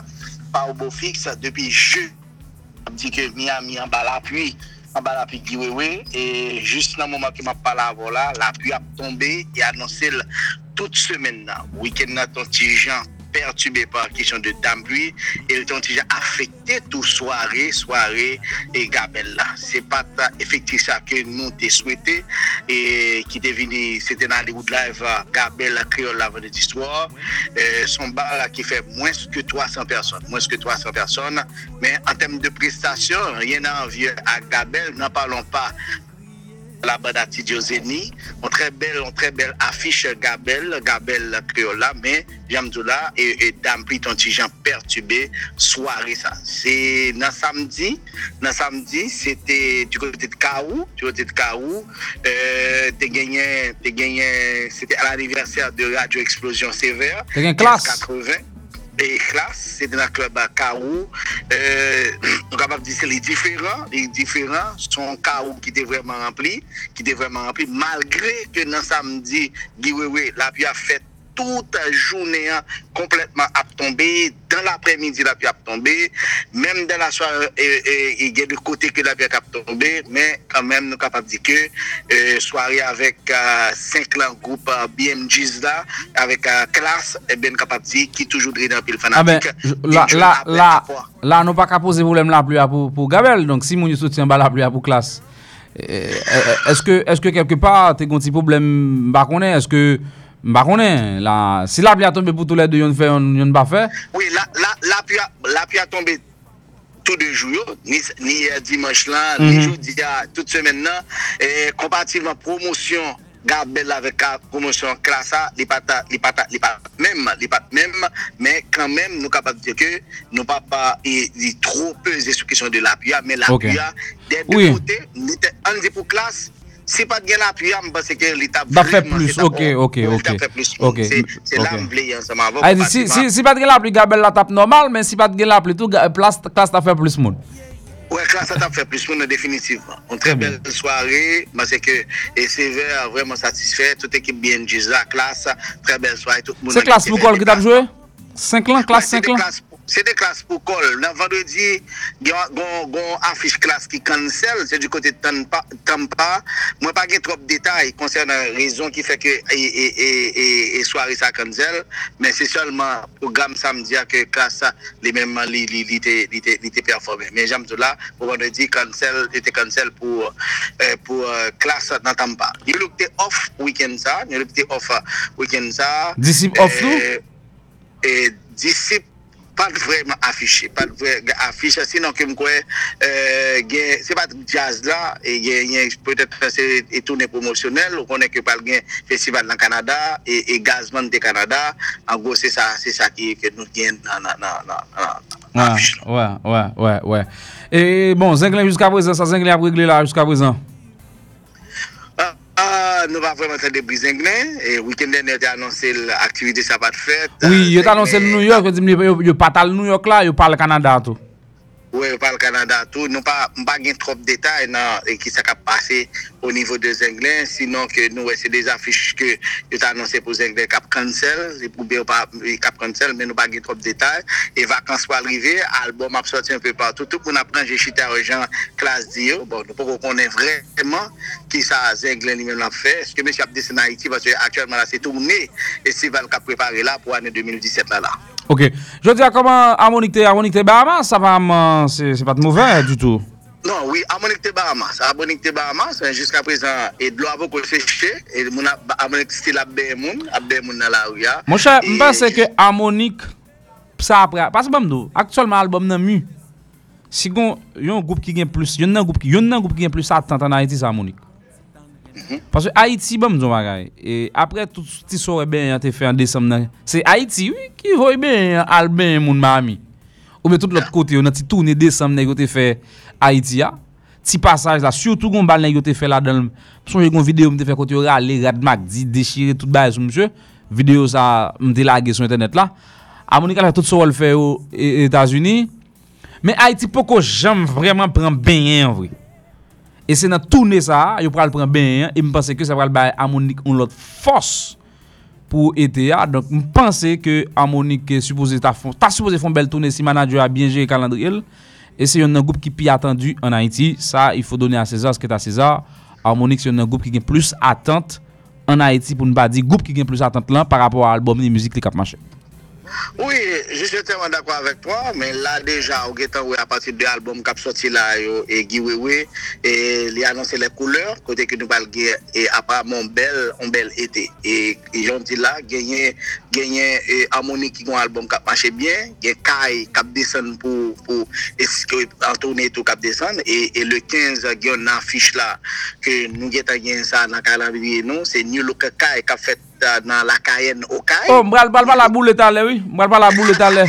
Pas au beau fixe depuis ju on dit que Miami en bas la pluie en bas la pluie qui oui et juste dans le moment que m'a parlé voilà la pluie a tombé et annoncé toute semaine week-end dans ton petit perturbé par question de dame et ton petit Jean affecté tout soirée, soirée et Gabel là. C'est pas effectivement ça que nous t'ai souhaité et qui venu, c'était dans les routes live à Gabel à Créole la vendredi soir. Euh, son bar là qui fait moins que 300 personnes, moins que 300 personnes. Mais en termes de prestations, rien à envier à Gabel, n'en parlons pas la Badati Diozeni, une très belle, une très belle affiche Gabel, Gabel Créola, mais Jamdoula et, et Dampli ton petit Jean perturbé, soirée ça. C'est dans samedi, dans samedi, c'était du côté de Kaou, du côté de Kaou, euh, t'es gagné, t'es gagné, c'était à l'anniversaire de Radio Explosion Sévère. T'as gagné classe. 80 et classe, c'est dans le club à Kaou. Euh, on est capable de dire que les différents, les différents sont Kaou qui était vraiment rempli, qui était vraiment rempli, malgré que dans samedi, Guy Wewe, la pluie a fait toute jounen an, kompletman ap tombe, dan l'apremidi la pi ap tombe, menm dan la soare, e gen de kote ke la pi ap tombe, men kanmen nou kapap di ke, euh, soare avèk 5 euh, lan goup BMGs la, avèk klas, euh, e ben kapap di ki toujou dre dan pil fanatik. Ah ben, la, la, la, la nou pa kapose volem la plu apou pou Gabel, donk si moun yo soutien ba la plu apou klas, eh, eh, eh, eske, eske kelke pa te gonti problem bakonè, eske Mba konen, la, si la pli a tombe pou tou lè dè yon fè, yon, yon ba fè? Oui, la, la, la, pli a, la pli a tombe tout de jou yo, ni, ni eh, dimanche lan, mm -hmm. ni mhm. joudi ya, ah, tout semen nan, e, kompativeman promosyon Garbel la vek ka promosyon klasa, li pata, li pata, li pata mèm, li pata mèm, men kan mèm nou kapap diyo ke nou pa pa e, li tro peze sou kisyon de la pya, men la okay. pya, de, de oui. kote, an di pou klas, si pat gen apuy am ba se ke li tap da bon. fe plus ok ok ok. ok. Se la m vle yon seman avon si pat gen apuy gabel la tap normal men si pat gen apuy tou klas ta fe plus moun. Ouè, klas sa tap fè plus moun nou definitivman. On tre bel soare, mase ke eseve a vreman satisfè, tout ekip BNJ la klas, tre bel soare, tout moun... Se klas pou kol ki tap jwè? 5 lan, klas 5 lan? Se de klas pou kol. Nan vendredi, gon afish klas ki kansel, se di kote Tampa. Mwen pa gen trop detay konsen rezon ki feke e swari sa kansel, men se solman program samdia ke klas sa li menman li te performe. Men jam zou la, pou vendredi kansel, li te kansel pou klas nan Tampa. Yo luk te off weekend sa, yo luk te off weekend sa. Disip off nou? Disip pat vremen afishe, pat vremen afishe, sinon ke mkwe, euh, gen, se pat jazz la, e gen, gen, peut-et se etoune promosyonel, ou konen ke pal gen festival nan Kanada, e, e gazman de Kanada, an go se sa, se sa ki nou gen nan, nan, nan, nan, nan. Ouè, ouè, ouè, ouè, ouè. E bon, zenglen jusqu'a prezant, sa zenglen ap regle la jusqu'a prezant. nou va vreman tan de Brizengnen, e eh, wikend den yo te anonsel aktivite sa pat fèt. Oui, yo te anonsel New York, yo patal New York la, yo pal Kanada an tou. Ouè, pal e Kanada tou, nou pa mba gen trop detay nan e ki sa ka pase o nivou de Zenglen, sinon ke nou wè se de afiche ke yo ta anonsè pou Zenglen kap kansel, e pou be ou pa e, kap kansel, men nou pa gen trop detay, e vakans pou alrive, albom ap sorti anpe patou, tout pou nan pran jechita ou jan klas di yo, bon, nou pou konen vreman ki sa Zenglen li men ap fè, eske mè si ap desen Haiti, parce aktuellement la se tourne, e si val ka prepare la pou ane 2017 la la. Ok. Je dis à comment harmonique te, harmonique te Bahamas, ça va c'est c'est pas de mauvais du tout. Non, oui, harmonique te Bahamas, harmonique te Bahamas jusqu'à présent et de l'eau beaucoup séché et mon harmonique style a bien moun, a bien moun dans la rue. Mon cher, je pense que harmonique ça après parce que bon actuellement l'album nan mu. Si gon yon groupe qui gagne plus, yon nan groupe qui yon nan groupe qui gagne plus attente en Haïti c'est harmonique. Paswe Haiti ba bon, mdou bagay. E apre tout ti sou rebyen yon te fe an desem nan. Se Haiti wii ki voy ben alben moun mami. Ou be tout lot kote yon nan ti tourne desem nan yon te fe Haiti ya. Ah. Ti pasaj la, surtout kon bal nan yon te fe la dan. Son yon kon video mte fe kote yon rale, radmak, di, dechire, tout bagay sou msye. Video sa mte lage sou internet la. A mouni kalak tout sou wal fe yo Etasuni. Men Haiti poko jam vreman pren benyen vwe. E se nan toune sa, yo pral pran ben, e mpense ke sa pral bay Amonik on lot fos pou ETA. Donk mpense ke Amonik suppose ta fon, ta suppose fon bel toune si manager a bienje kalandriel. E se yon nan goup ki pi atendu an Haiti, sa il fò donè a César skè ta César. Amonik se yon nan goup ki gen plus atente an Haiti pou nou ba di goup ki gen plus atente lan par rapport a album ni müzik li kap manchèk. Oui, je suis tellement d'accord avec toi, mais là déjà, au Guetan, à partir de l'album qui a sorti là, et Guiwewe, et il a annoncé les couleurs, côté que nous parlons, et apparemment, bel, un bel été. Et et j'en dis là, gagner gagné, Harmonie qui a un album qui a marché bien, gagner Kai qui a descendu pour, pour, en tournée tout qui a descendu, et, et le 15, il y a une affiche là, que nous avons gagné ça dans le calendrier, non, c'est New Look Kai qui a fait nan la kayen okay. Oh, mbral bal bal la boule talè, oui. Mbral bal la boule talè.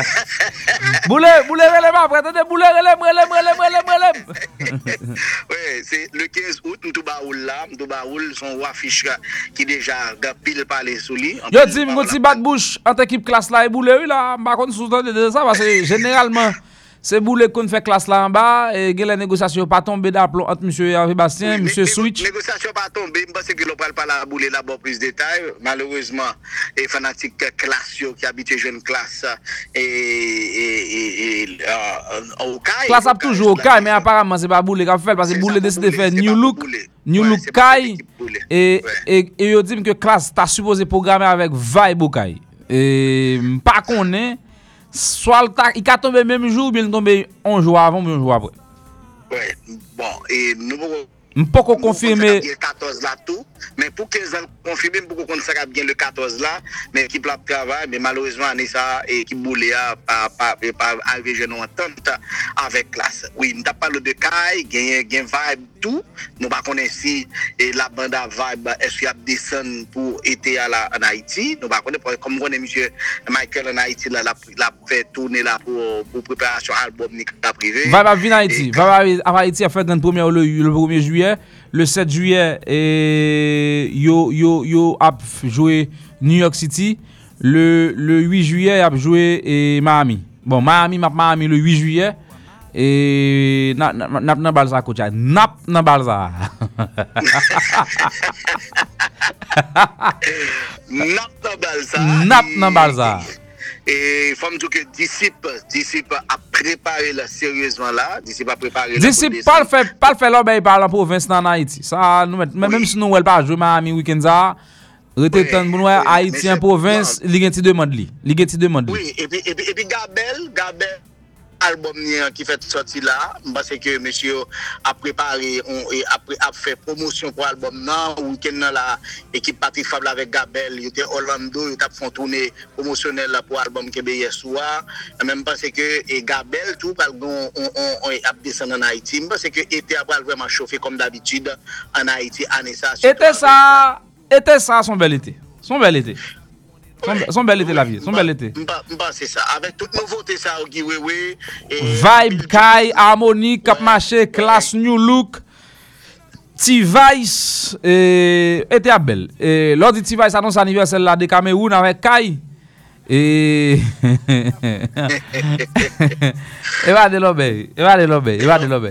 boule, boule relèm apre, tete boule relèm, relèm, relèm, relèm, relèm. oui, se le 15 out, mtou ba oul la, mtou ba oul son wafish ki deja gapil pale sou li. Yo, ti mgoti bat bouch, ant ekip klas la e boule, oui la, mbakon sou dan de de sa, parce generalman, Se boule kon fè klas la an ba, e, gen la negosasyon pa tombe da plon ant M. Hervé Bastien, oui, M. Switch. Negosasyon pa tombe, mba se ki lo pral pala boule la bo plus detay. Malourezman, e fanatik klas yo ki habite joun klas e... e, e, e klas ap toujou okay, men aparamman se pa boule kap fèl, pase boule deside fè New Look, New Look Kai, e yo dim ke klas ta suppose programe avèk vibe okay. E mpa konen... Swal tak, i ka tombe menm jou, bil tombe 1 jou avon, 1 jou apre. Ouè, ouais, bon, e nou pou... 14 là tout, mais pour 15 ans confirmer, pour qu'on ça bien le 14 là, mais l'équipe là travail, mais malheureusement, année ça, et qui boule a arrivé jeune entente avec classe. Oui, nous parlé de gain vibe tout, nous pas connaître si la bande à vibe est-ce qu'il y a descend pour été à la en Haïti, nous pas connaître comme on connaît monsieur Michael en Haïti là la, la fait tourner là pour pour préparation album ni. Va va venir Haïti. Va va à Haïti a fait dans le 1er le, le 1er juillet. le 7 juillet, et yo, yo, yo ap joué New York City. Le, le 8 juillet, ap joué et Miami. Bon, Miami, map Miami le 8 juillet. Et nap nap- nap nan balza. Nap nan balza. Nap nan balza. Nap nan balza. E fòm tou ke disip, disip a prepare la seryèzman la, disip a prepare la... Disip pal fè, pal fè lò bè yi parlan pou vins nan Haiti. Sa nou met, mèm si nou wèl pa jwè Miami Weekenza, rete tan moun wè Haitien pou vins, non. li gen ti demande li. Li gen ti demande li. Oui, epi Gabel, Gabel... album qui fait sortie là, parce que monsieur a préparé, on, et a, a, fait promotion pour l'album nan, week-end la équipe Patrick Fable avec Gabel, il était Orlando, il a fait tournée promotionnelle pour l'album Québec e soir, même parce que et Gabel tout, parce qu'on on, on, on e a descendu en Haïti, parce que était après vraiment chauffé comme d'habitude en Haïti, année ça. Ete sa, ete sa son bel été, son bel été. Son son bel ete la vie, son bel ete. Mba se sa, avek tout nouvote sa ou giwewe. Vibe, Kai, Harmony, Kapmache, Klas, New Look, T-Vice, e, ete a bel. Lò di T-Vice anons aniversel la de Kameoun avek Kai. E e va de lobe, e va de lobe, e va de lobe,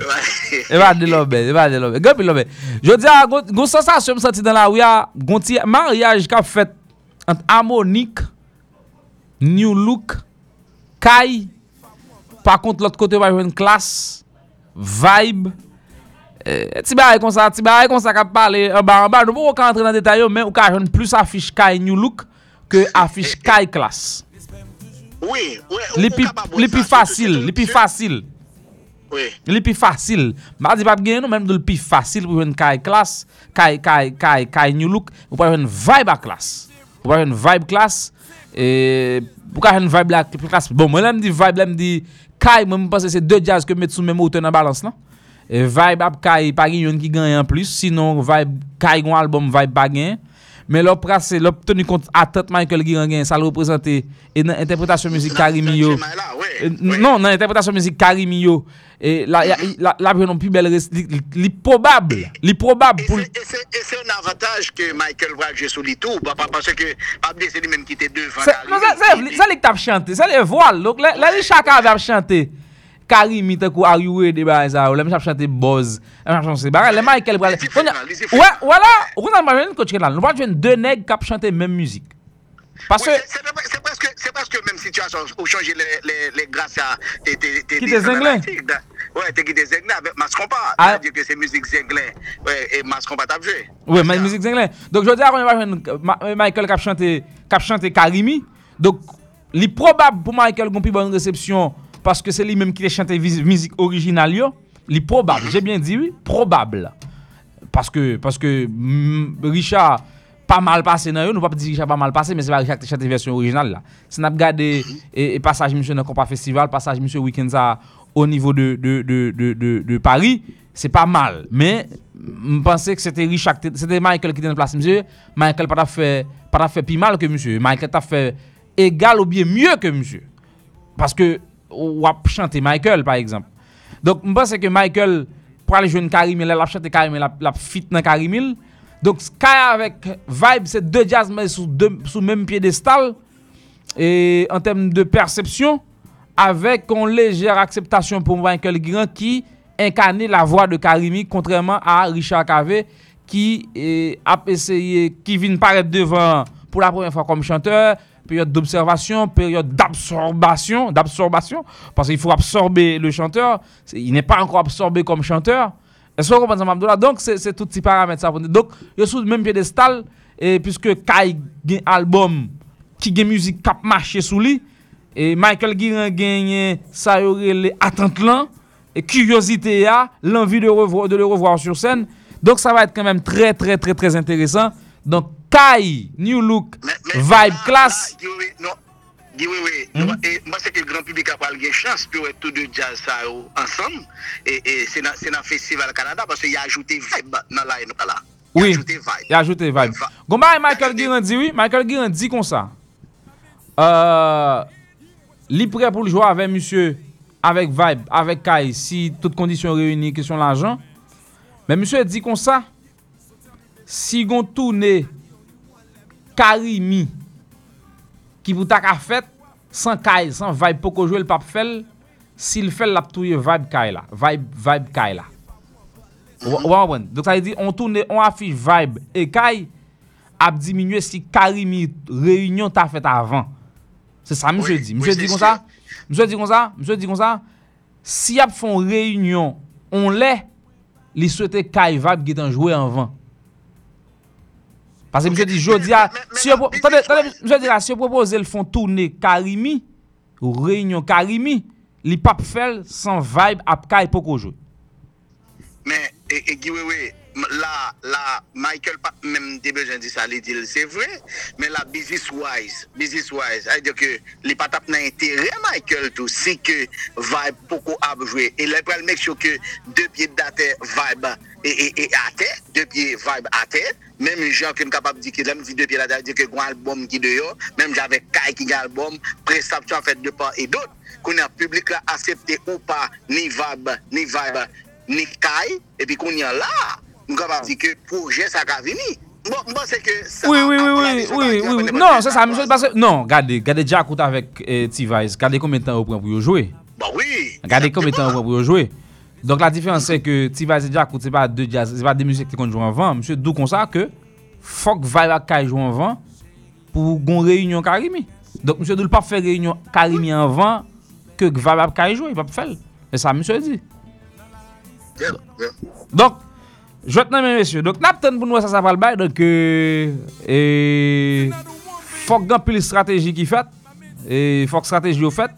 e va de lobe, e va de lobe, gopi lobe. Jodi di a, goun sensasyon msati dan la ou ya, goun ti mariage kap fet. ant Amonik, New Look, Kai, pa kont lot kote waj wen klas, Vibe, eh, e, ti ba re konsa, ti ba re konsa kap pale, eh an ba eh an ba, nou pou wak antre nan detay yo, men ou ka joun plus afish Kai New Look, ke afish Kai klas. Oui, oui, li pi, li pi fasil, li pi fasil. Oui. Li pi fasil. Ma di pap gen nou menm do li pi fasil pou jwen Kai klas, Kai, Kai, Kai, Kai New Look, ou pa jwen Vibe a klas. Ou pa jen vibe klas. E pou ka jen vibe la klas. Bon, mwen lèm di vibe lèm di kay mwen mwen pense se de jazz ke met sou mèm ou ten nan balans lan. Non? E vibe ap kay pa gen yon ki ganyan plus. Sinon vibe kay gwen album vibe pa gen. Men lop prase, lop tenu kont atat Michael Girangen, sa l'represente. E nan interpretasyon müzik Karimi yo. Non, nan interpretasyon müzik Karimi yo. E la prenon pi bel res, li probab. Li probab. E se un avantage ke Michael Bragg jesou li tou. Pase ke Abdi se li men ki te devan. Se li tap chante, se li voal. La li chaka av chante. Karimi te kou Are You Ready ba za ou, le mi chap chante Buzz, le mi chap chante, ba, le Michael brale, ouais, wala, ou nan majen kote ken lan, nou pa jwen de neg kap chante menm müzik. Parce, C'est presque, c'est presque même situation où changer les, les, les grâces à tes, Qui des Anglais? Ouais, t'es qui des anglais avec Mascompa. Ah. C'est-à-dire que c'est musique zinglais. Ouais, et Mascompa t'a joué. Ouais, ma müzik zenglen. Donk jodi a kon yon va jwen Ma- Michael kap chante, kap chante Karimi. Donk li probab pou Michael gon pi bon resepsyon paske se li menm ki te chante viz- müzik orijinal yo. Li probab, j'ai bien dit oui, probable. Paske, paske mm, Richard pa mal pase nan yo, nou pa di Richard pa mal pase, men se pa Richard ki te chante versyon orijinal la. Se nap gade e, e passage msye nan kompa festival, passage msye weekend au niveau de, de, de, de, Paris, c'est pas mal. Mais je pensais que c'était Richard, qui- c'était Michael qui était en place, monsieur. Michael pas fait pas fait plus mal que monsieur. Michael t'a fait égal ou bien mieux que monsieur. Parce a chanté Michael par exemple. Donc je pense que Michael pour aller jouer Karim, il a chanté Karim, il a fit dans Karim. Donc Sky avec Vibe, c'est deux jazz mais sous sous même piédestal et en termes de perception, avec une légère acceptation pour Michael Guiran qui incarnait la voix de Karimi, contrairement à Richard Cave qui eh, a essayé, qui vient paraître devant pour la première fois comme chanteur, période d'observation, période d'absorption, d'absorption, parce qu'il faut absorber le chanteur, il n'est pas encore absorbé comme chanteur. Donc, c'est tout petit paramètre ça. Donc, a sous le même piédestal, puisque Kai gen album qui gen musique cap marché sous lui, et Michael Guiran gagne ça les attentes là, et curiosité là, l'envie de, de le revoir sur scène. Donc, ça va être quand même très, très, très, très intéressant. Donc, Kai, New Look, mais, mais, Vibe là, Class. Diwe we, mwen seke gran publik apal gen chans pi we tout de jazz sa yo ansam e se nan festival Kanada parce ya ajoute vibe nan la eno pala. Oui, ya ajoute vibe. Goma e Michael Girandi, oui, Michael Girandi kon sa. Li pre pou ljwa ave monsye, avek vibe, avek Kai, si tout kondisyon reyouni, kesyon l'ajan. Men monsye di kon sa, si gon toune karimi ki pou tak a fet, san kay, san vibe poko jwe l pap fel, si l fel lap touye vibe kay la. Vibe, vibe kay la. Ou ou an wen. Dok sa y di, on toune, on afiche vibe e kay, ap diminye si karimi reunion ta fet avan. Se sa msye Oui, di. oui, Msye c'est di kon sa, msye di kon sa, msye di kon sa, si ap fon reunion, on le, li souete kay vibe ki tan jwe anvan. Pase msye di, jodi a, si yo, propose l fon tourne karimi, ou reunion karimi, li pap fel san vibe ap kay poko jwe. Men, e, giwewe, la, la, Michael pa mèm te bejan di sa li dil, se vre, men la business wise, business wise, ay diyo ke li patap nan entere Michael tou, si ke vibe poko apjwe, e le pral mek chou ke de piye date vibe e, e, e ate, de piye vibe ate, mèm jan ke m kapap di ki lèm vi de pye date, di ke gwen albom ki de yo, mèm jave kaj ki gen albom, prestap chan fèt de pa e dot, konen publik la asepte ou pa ni vibe, ni vibe, ni kaj, epi konen la, Mwen kapap di ke proje sa ka vini. Mwen pense ke sa... Oui, oui, oui, oui, oui. oui. Non, se sa mwen se passe... Non, gade, gade Jakout avèk eh, T-Vice. Gade konmen tan ou pren pou yo jwe. Ba oui. Gade konmen tan ou pren pou yo jwe. Donk la diferans se ke T-Vice et Jakout se pa de jazz, se pa de müzik te kon jwe anvan. Mwen se dou kon sa ke fok vayla ka jwe anvan pou gon reyunyon Karimi. Donk mwen se dou l pa fè reyunyon Karimi anvan ke vayla ka jwe, pa pou fèl. E sa mwen se di. Donk... Jwet nan men mesye. Donk nap ten pou nou sa sa pal bay. Dok e... Euh, fok gan pil strategi ki fet. E fok strategi yo fet.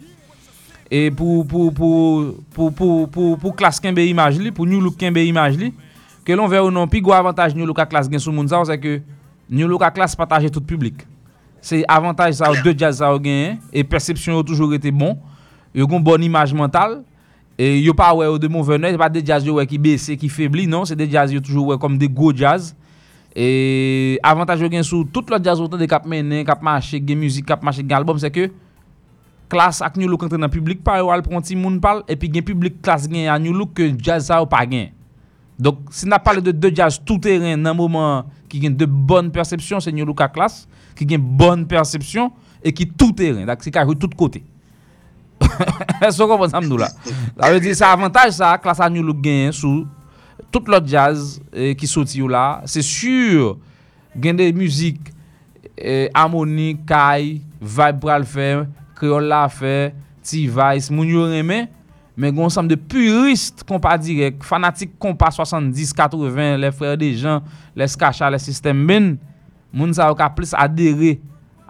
E pou pou pou pou pou pou pou klas kenbe imaj li. Pou new look kenbe imaj li. Ke lon ve ou non pi gwa avantaj new look a klas gen sou moun sa. Ou se ke new look a klas pataje tout publik. Se avantaj sa ou de jazz sa ou gen. E persepsyon yo toujou rete bon. Yo gon bon imaj mental. E yo pa wè ou de moun venè, se pa de jazz wè ki bese, ki febli, non, se de jazz yo toujou wè kom de go jazz, e avantaj yo gen sou tout lot jazz wotan de kap menen, kap mache, gen müzik, kap mache, gen album, se ke klas ak New Look entre nan publik pa yo al pronti moun pal, epi gen publik klas gen a New Look ke jazz sa ou pa gen. Dok, si na pale de de jazz tout teren nan mouman ki gen de bonne persepsyon, se New Look a klas, ki gen bonne persepsyon, e ki tout dak si ka jou tout kote. so kon pon samdou la. La ve di sa avantaj sa, klasa New Look gen sou, tout lot jazz eh, ki soti yo la, se sur gen de müzik, eh, amoni, kay, vibe pral fè, kreol la fè, ti vice, moun yo reme, men gon sam de purist kompa direk, fanatik kompa 70, 80, le frè de jan, le skacha, le sistem ben, moun sa yo ka plis adere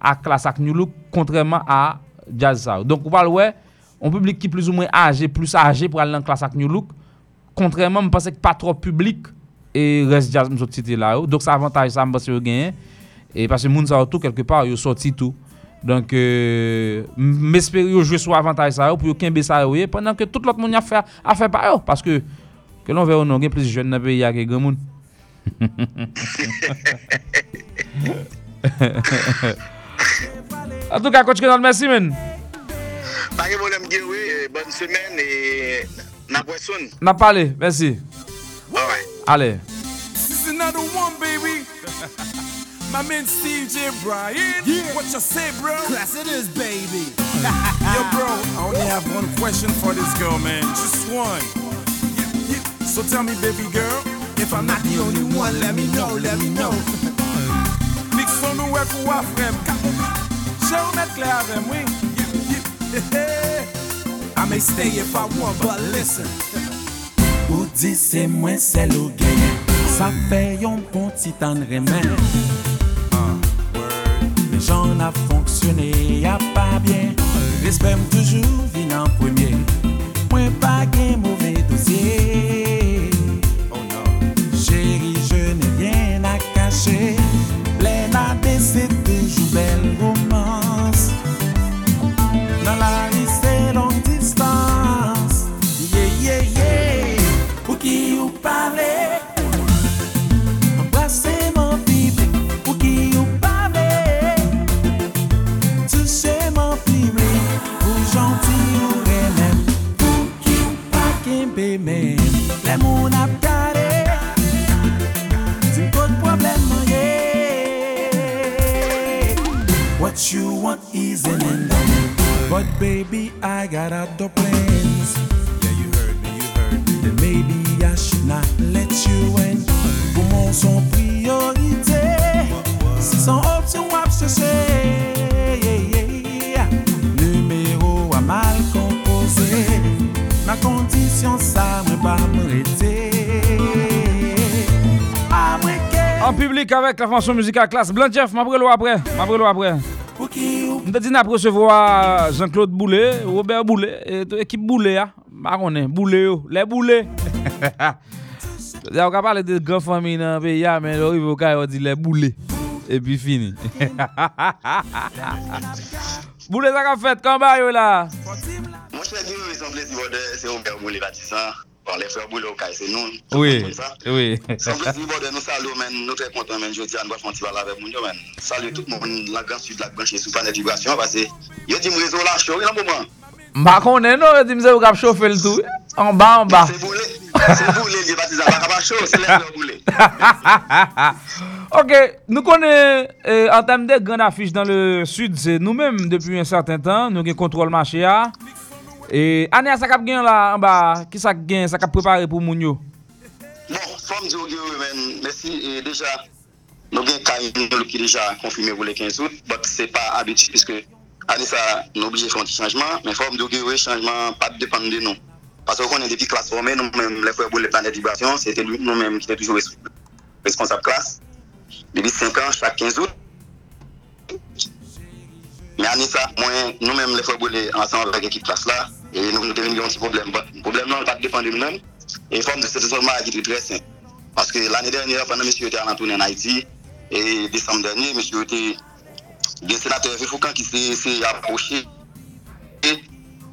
a klasak New Look, kontreman a jazz sa yo. Donk ou pal wè, on publik ki plus ou mwen age, plus age pral nan klas ak New Look, kontreman mwen pase ki pa tro publik, e res jazz msot siti la yo, donk sa avantaj sa mbase yo genyen, e pase moun sa yo tou kelke par, yo soti tou, donk euh, m espere yo jwe sou avantaj sa yo, pou yo kenbe sa yo ye, pendant ke tout lot moun ya fè, a fè pa yo, paske, ke lon ve yo non pe ya ke gen moun. En tout ka, kouch kenan, mersi men. Pake volem gewe, bonne semen, e na pweson. Na pale, mersi. Ale. This is another one, baby. My man Steve J. Bryan. What you say, bro? Class it is, baby. Yo, bro, I only have one question for this girl, man. Just one. Yeah, yeah. So tell me, baby girl, if I'm not the only one, let me know, let me know. Mix son nou wè kou wafrem Che ou met kle avem, oui I may stay if I want, but listen. Ou di se mwen sel ou genyen Sa fe yon pon titan remen. Le jan a fonksyone a pa bien. Respem toujou vin an premye Mwen pa gen la fonction musicale classe Blanc Jeff, m'après l'eau après, m'après l'eau après. Mwen te di nan presevwa euh, Jean-Claude Boulet, Robert Boulet, ekip Boulet ya, bakone, Boulet yo, le Boulet. Ya ou ka pale de gran fami nan pe ya men, lori pou ka yo di le Boulet, epi fini. Boulet sa ka fet, kan ba yo la? Mwen se di ou yon semble si vode se Robert Boulet batisan. par les frères Boulot, c'est nous. Oui, oui. Sans plus, nous saluons, nous très contents, je dis à nous, on va avec nous, salut tout le monde, la grande sud, la grande chez Soupane Vibration, parce que, yo dit, réseau là, chaud, il moment. Mba konnen nou, yo di mse ou kap chofe l tou. An ba, an ba. Se boule, se boule, li batizan. Baka ba chofe, se lè boule. Ok, nou konnen eh, an tem de gran afish dan le sud, se nou menm depi un certain tan, nou gen kontrol maché a. Ah. E ane a sakap gen la an ba, ki sak gen, sakap prepare pou moun yo? Bon, fòm diyo gen wè men, mèsi, e deja, nou gen kain nou ki deja konfime wou le 15 out, bot se pa abiti, piske ane sa nou oblije fòm ti chanjman, men fòm diyo gen wè e, chanjman pat depande de nou. Paso konen depi klas fòmè, nou mèm lè fòm wou le plan de vibrasyon, se te nou mèm ki te toujou responsable klas. Depi 5 an, chak 15 out, Men ane sa, mwen nou menm le fwe bole ansan wak ekip plas la, e nou nou devin yon ti problem. Problem nan, tak depan de mnen, e fwam de se sezonman a gitri tre sen. Paske l'anye denye, fwanda misi yote an antounen Haiti, e desam denye, misi yote gen senatè refoukan ki se aproche, e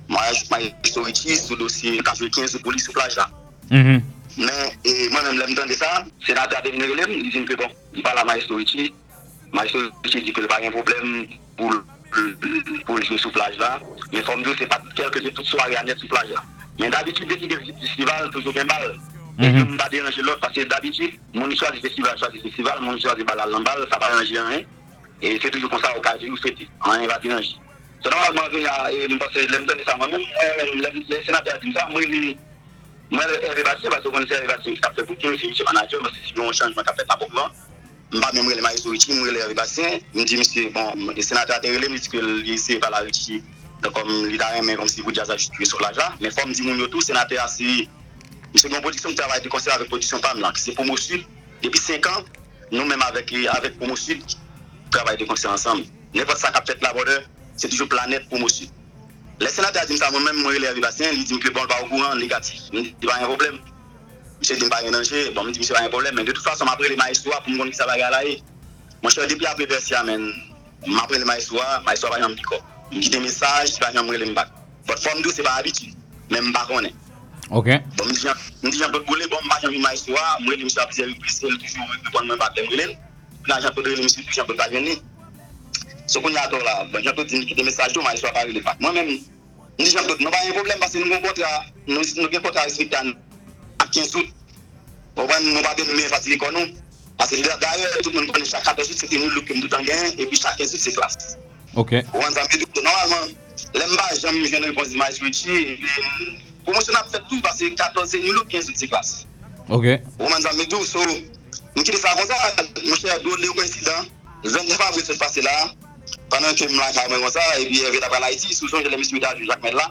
mayaj historiki sou dosye kajwe 15 sou polis sou plaj la. Men, mwen menm lèm tende sa, senatè a devine relèm, li zin ke bon, li pala mayaj historiki, mayaj historiki di ke le bagen problem pou lè. Pour jouer sur plage là. Mais comme nous, c'est pas quelque chose toute soirée à sur plage là. Mais d'habitude, dès qu'il y a des festivals, toujours bien mal. Et Mhm. je ne pas déranger l'autre parce que d'habitude, mon histoire du festival, choisit le festival, mon histoire du bal à l'embal, ça va déranger rien. Et c'est toujours comme ça au cas où fête. Rien va déranger. C'est y a, et parce que l'aime donner ça moi-même, euh, le le sénateur a dit ça, moi, moi, Hervé Bastien, parce que vous connaissez Hervé Bastien, qui a fait beaucoup, c'est monsieur manager, parce que si on changement qui a fait pas pour moi, Mpa mwen mwen maye sou Richie, mwen mwen rebasen, mwen di msye, bon, senatè a terele, mwen di ke lise pala Richie, kom lidaren men kom si Boudja sa jitwe sou la ja, men fòm di moun yo tou, senatè a si, msye mwen produksyon mwen travay de konser avèk produksyon PAM lan, ki se Pomo Sud, depi 5 an, nou mèm avèk Pomo Sud, travay de konser ansam. Nèpot sa kapet la bode, se toujou planet Pomo Sud. Le senatè a di msa mwen mwen mwen rebasen, li di mke bon pa ou kouan, negatif, mwen di ba yon problem. Mwen se di mpa gen danje, bon mwen di mwen se pa gen problem, men de tout fason mwen apre le maestwa pou mwen kon ki sa bagay la e. Mwen se depi apre Persia men, mwen apre le maestwa, maestwa pa gen mpiko. Mwen ki de mesaj, se pa gen mwen le mbak. Bot fom do se pa abiti, men mba konen. Ok. Bon mwen di jan, mwen di jan pot gole, bon mba jan vi maestwa, mwen le mwen se apize vi plis, el toujou mwen pon mwen bak le mwen len. Mwen jan pot gole, mwen se pi jan pot pa gen ni. So kon yato la, bon jan pot di mwen ki de mesaj do, maestwa pa gen le bak. Mwen men, mwen di jan pot, mwen pa gen problem, pasi nou gen kontra, nou gen kontra respectan nou. ap 15 out. Ouwen nou wapen mwen fati li konon. Ase d'ayor, tout moun konen chak 14 out, se te nou louk mdou tan gen, epi chak 15 out se klas. Ok. Ouwen zanbe louk, normalman, lemba jam mwen jen repons di ma jwiti, pou mwen jen ap fet tout, pase 14 out, 15 out se klas. Ok. Ouwen zanbe louk, so, mwen ki de sa konsan, mwen chen do le ou konsidan, jen ne pa vwe se pase la, panan ke mwen la kame konsan, epi evit apre la iti, sou jen jen le miswida ju jak med la.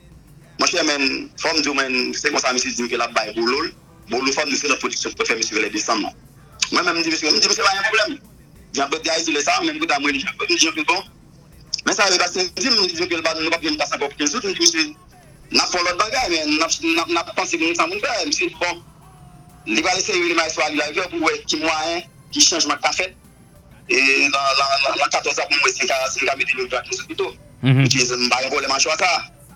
Mwen chè men, fòm diyo men, se kon sa misi di mke la bay boulol, boulol fòm di se la produksyon pou fè misi vele desan nan. Mwen men mdi misi, mdi misi la yon problem. Jan pot di a izile sa, men mkouta mwen, jan pot di jen pekon. Men sa yon basen di, mwen di mke l badan nou pa pjen ta 50-15 out, mwen di misi, nap fò lot bagay, men nap panse mwen sa moun bagay, misi bon. Li ba lese yon lima yon swag la vyo pou wè ki mwaen, ki chanjman ta fèt. E nan 14 ap mwen wè se yon ka mwen di lè yon drak mwen se pito. Mwen di misi, mba yon problem an chwa sa.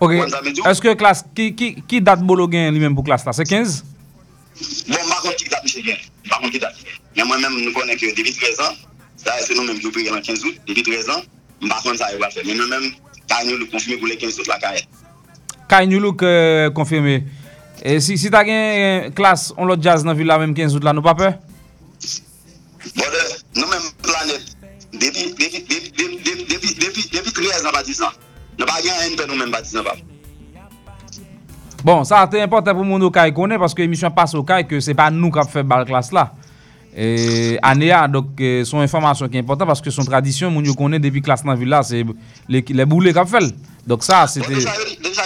Ok, eske klas, ki, ki, ki dat bolo gen li men pou klas la, se 15? Bon, bakon ki dat mse gen, bakon ki dat. Men mwen men nou konen ki debi 13 an, sa se nou men ki oubri gen an 15 out, debi 13 an, bakon sa yo wap fe. Men mwen men, Kanyou lou konfirme pou le 15 out la kare. Kanyou lou euh, ke konfirme. E si, si ta gen euh, klas, on lot jazz nan vil la men 15 out la, nou pa pe? Bode, nou men planet, debi 13 an pa 10 an. Nou pa gen en pe nou men bati nan pa. Bon, sa te importe pou moun nou kay konen, paske emisyon pas ou kay ke se pa nou kap fe bal klas la. E, ane ya, dok son informasyon ki importan, paske son tradisyon moun yo konen depi klas nan villa, se le le boule kap fel. Dok sa, se te... Deja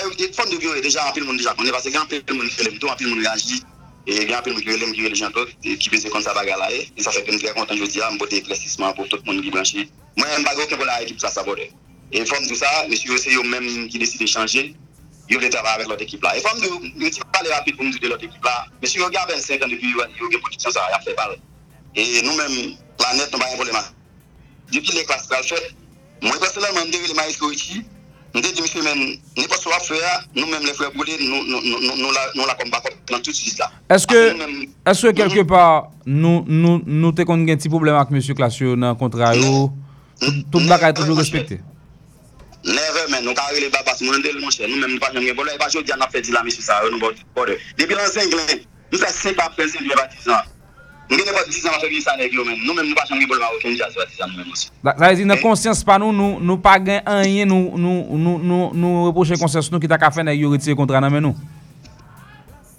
yo, fon de vyo, deja apil moun deja konen, paske gen apil moun felem to, apil moun reagi, gen apil moun kirelem kirele jantok, ki beze kon sa baga la e, e sa fe pen tre kontan jodi a, mbote presisman pou tout moun ki branche. Mwen mbago ke pou la ekip sa sa bode. E fòm dou sa, mèsi yo se yo mèm ki deside chanje, yo vle tava avèk lot ekip la. E fòm dou, yo ti pale rapide pou mdou de lot ekip la, mèsi yo gya 25 an depi yo gen produksyon sa, yap fè pale. E nou mèm, planet nou bayan problema. Depi lè klas pral fèt, mwen personelman mdè vile ma isko iti, mdè di msè mèm, nè pas wap fè ya, nou mèm lè fè boulè, nou la kombakop nan tout sis la. Eske kelke par nou te kon gen ti problem ak msè klas yo nan kontra yo, tout bak a toujou respektè? Neve men, nou ka rele babas mwendel mwenche, nou men mwen pa jen gen bol, e pa jodi an ap fè di la misi sou sa, nou bode. Depi lan sen glen, nou sa se pa prensen di batizan. Nou gen ne e batizan an fè di sa neg yo men, nou men mwen pa jen gen bol ma wakon jazz batizan nou men mwenche. Sa e di nan konsyans pa nou, nou nou pa gen anye nou nou, nou, nou, nou reproche konsyans nou ki ta ka fè neg yo retire kontra nan men nou?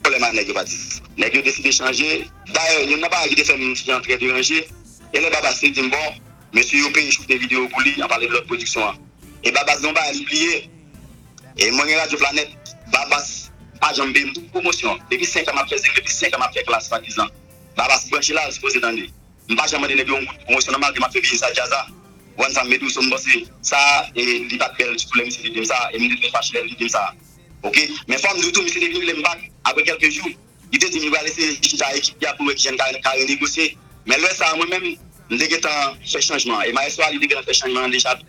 Poleman neg yo batizan. Neg yo deside chanje, daye yon nan pa agide fè mwen si jan tre de ranje, e le babas se di mbon, mwen si yo pe yon choute video pou li an pale de lot produksyon an. E babas don ba libliye, E mwen gen Radio Planet, babas pa janbe mwen promosyon. Depi 5 an ap fè zek, depi 5 an ap fè klas patizan. Babas branche la, se pose dan li. Mba janbe de nebi yon promosyon normal, de ma fè vi sa jaza. Wan sa medou son mbose, sa e li bat bel, sou le misi li dem sa, e mwen de fache li dem sa. Ok, men fòm doutou misi li vini le mbak, apre kelke jou, i te di mi wale se jita ekip ya pou ek jen kare negosye. Men lè sa mwen men, mdege tan fè chanjman. E ma eswa li dege tan fè chanjman deja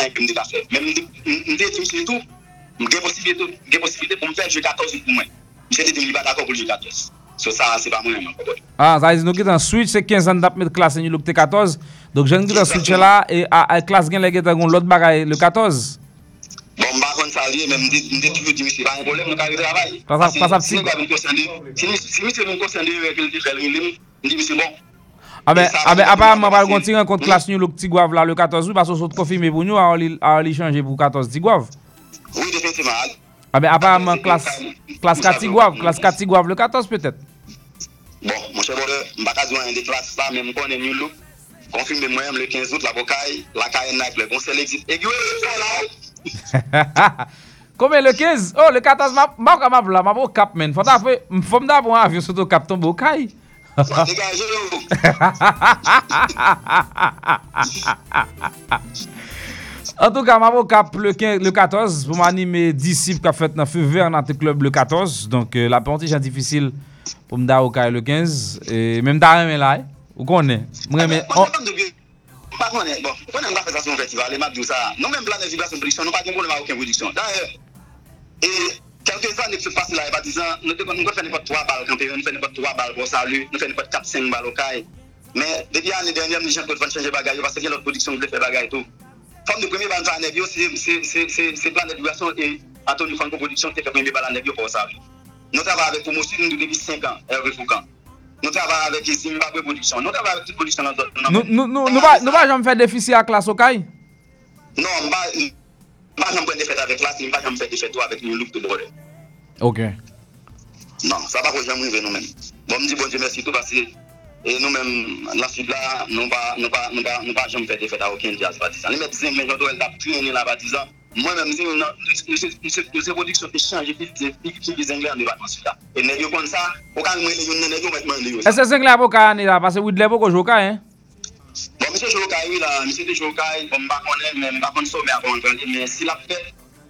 ek mde la fè. Men mde eti mse tou, mge posibilite pou mfè jè 14 pou mwen. Mse eti mli bat akon pou jè 14. So sa se pa mwen mwen. Ah, sa ezi nou ki tan switch, se 15 an dap met klas en yon lopte 14. Dok jen ki tan switch la, e klas gen le gen tan goun lot bagay le 14. Bon mba kon sa liye, men mde toujou di misi, ba yon problem, mwen ka yon travay. Pas ap si. Si misi mwen konsende yon, mwen konsende yon, mwen di misi bon. Abe, abe, apareman pal konti renkont klas nou lòk Tigwav la le 14 ou, baso sot konfime pou nou, a ou li chanje pou 14 Tigwav. Oui, definitivman. Abe, apareman klas, klas ka Tigwav, klas ka Tigwav le 14 petet. Bon, mwen chè bode, mbaka diwa yon de klas sa, men mkonen nou lòk, konfime mwen yon le 15 out, la bokay, la kayen na klep, on se lè exit. E gwe lè lè la ou! Kome le 15? Oh, le 14, mab, mab, mab la, mab o kap men, fanda fwe, mfom da pou an avyon soto kap ton bokay. Degaje yo. En tout ka mavo kap le 14 pou mani me disip ka fet nan fe ver nan te klub le 14. Donk euh, la panti jan difisil pou mda ou ka le 15. E menm da reme la e. Ou konen? Mwen reme. Mwen konen. Bon, konen mga fesasyon festival. E map diyo sa. Non men plan de vibrasyon prediksyon. Non pa gen konen ma ouken prediksyon. Dan e. E. Kelke zan ne pse pase la e ba dizan, nou kon fè nipot 3 bal kampè, nou fè nipot 3 bal bon salu, nou fè nipot 4-5 bal okay. Men, debi ane denyèm ni jen kote van chanje bagay yo, vase gen lot prodiksyon vle fè bagay tou. Fòm de premye ban zan anevyo, se plan edukasyon e Antonio Franco Produksyon te fè premye bal anevyo pou salu. Nou travè avè pou mousi, nou debi 5 an, erve foukan. Nou travè avè ki Zimbabwe Produksyon, nou travè avè tout produksyon nan zon. Nou va jom fè defisi ak la sokay? Non, mba... Mpa chanm kwen defet avèk la, si mpa chanm fè defet ou avèk nou loup tou bode. Ok. Nan, sa pa kon chanm rive nou men. Bon mdi bon di mersi tou basi, nou men la sud la, nou pa chanm fè defet avèk yon jazz batizan. Li men dizem men jodo el da prene la batizan, mwen men dizem nou se prodiksyon te chanj epi ki zengler li batman sud la. E ne yo kon sa, pou kan mwen le yon, ne yo met mwen le yon. E se zengler pou ka ane la, pase wid le pou ko joka, he? Bon, mwen se jokay wè la, mwen se de jokay, bon mba konen, mwen mba kon so mè akon an pralè, mwen si la pè,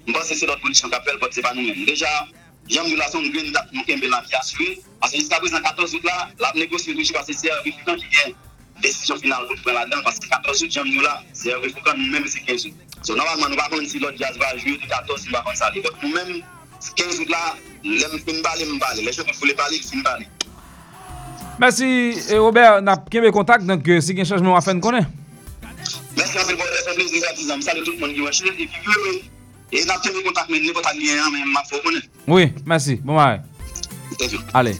mwen se se lot kondisyon kapèl, pot se pa nou mèm. Deja, jan mwen relasyon mwen gwen dat mwen kembe la pi aswe, aswe jiska prezant 14 out la, la negosye touche pa se se refukan ki gen desisyon final pou pren la dan, paske 14 out jan mwen la, se refukan mwen mèm se 15 out. So normalman mwen bakon si lot jazz va jwe, de 14 mwen bakon sa li, pot mwen mèm 15 out la, mwen fin bali mwen bali, le chok mwen foule bali, mwen fin bali. Merci et Robert, n'a pas contact donc euh, si il y a un changement à faire, nous connaît. Merci en fait pour le plaisir gratifiant. Salut tout le monde qui va chez et puis et n'a tenu contact mais n'importe quel lien mais m'a connaître. Oui, merci. Bon, ouais. Allez.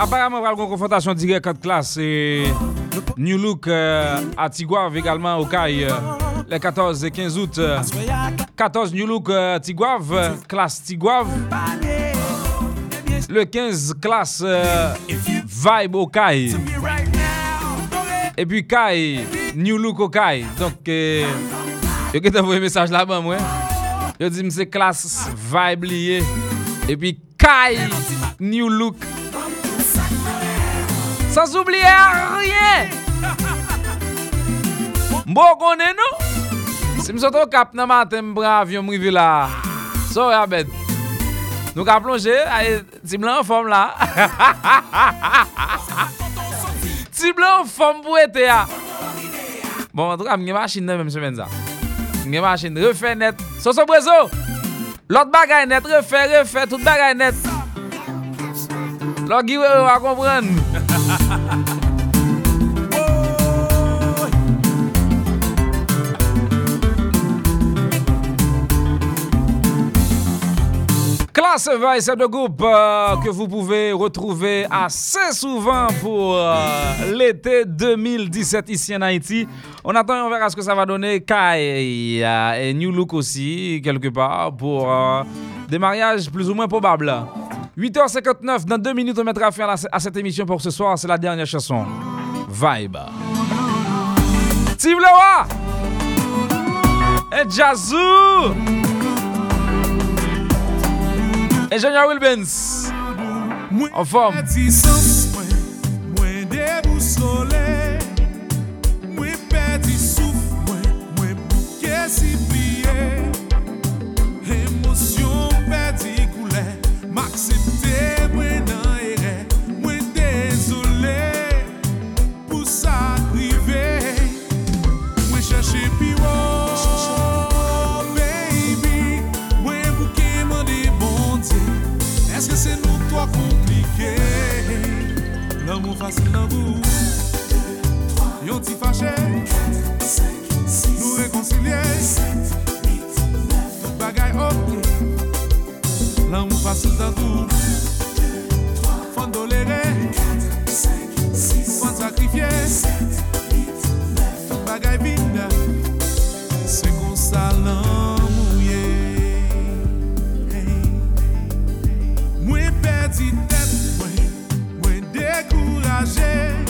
Apparemment, on va une confrontation directe entre classe New Look euh, à Tigouave également au CAI euh, les 14 et 15 août. euh, 14 New Look euh, Tigouave, euh, classe Tigouave. Le 15 classe euh, Vibe au CAI. Et puis CAI, New Look au CAI. Donc, euh, je vais t'envoyer un message là-bas, moi. Je dis, c'est classe Vibe lié. Et puis CAI, New Look. Sans oublier rien. Mbo konnen nou? Si msot ou kap nan maten mbra avyon mrivi la. So rabet. Nou ka plonje, aye, ti blan fom la. Ti blan fom pou ete ya. Bon, an tou ka mge machin nan menm semen za. Mge machin, refè net. So so brezo. Lot bagay net, refè, refè, tout bagay net. Lò giwe ou a kompren. Classe Vice, le groupe euh, que vous pouvez retrouver assez souvent pour euh, l'été 2017 ici en Haïti. On attend et on verra ce que ça va donner. Kai euh, et New Look aussi, quelque part, pour euh, des mariages plus ou moins probables. 8h59, dans deux minutes, on mettra fin à, cette émission pour ce soir. C'est la dernière chanson. Vibe. Steve Leroy et Jazoo Enjènyan Wilbens. En form Mwen debousole Mwen pedi souf Mwen bouke si pli Facile dans vous. Yon ti fâché. Nous réconcilier. Tout bagay ok. facile dans tout. Fond toléré, fond sacrifié, tout découragé.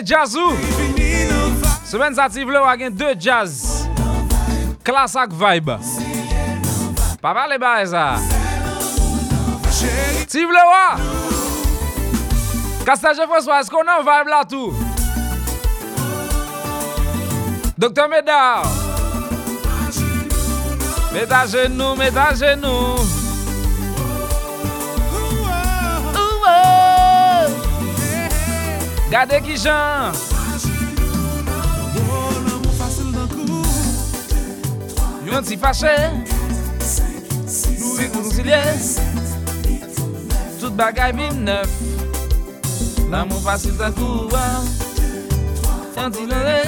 se jazzou. Semen sa ti vle wagen 2 jazz. Klasak vibe. Pa pale ba e sa. Ti vle wak. Kastaje François, esko nan vibe la tou? Doktor Medar. Meta genou, meta genou. Gade ki jan Yon ti fache Nou rekoncilye Tout bagay vin neuf. L'amour facile d'un coup Yon ti lere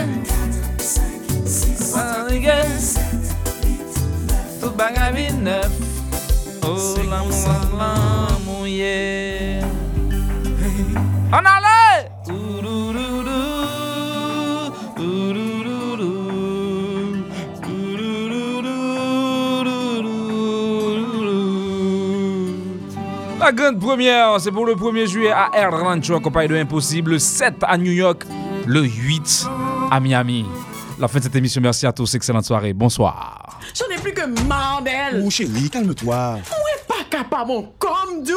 Tout bagay vin neuf. Oh allait La grande première, c'est pour le 1er juillet à Air Rancho, accompagné de Impossible, le 7 à New York, le 8 à Miami. La fin de cette émission, merci à tous, excellente soirée, bonsoir. J'en ai plus que marre d'elle. Oh chérie, calme-toi. Où est pas capable, mon comme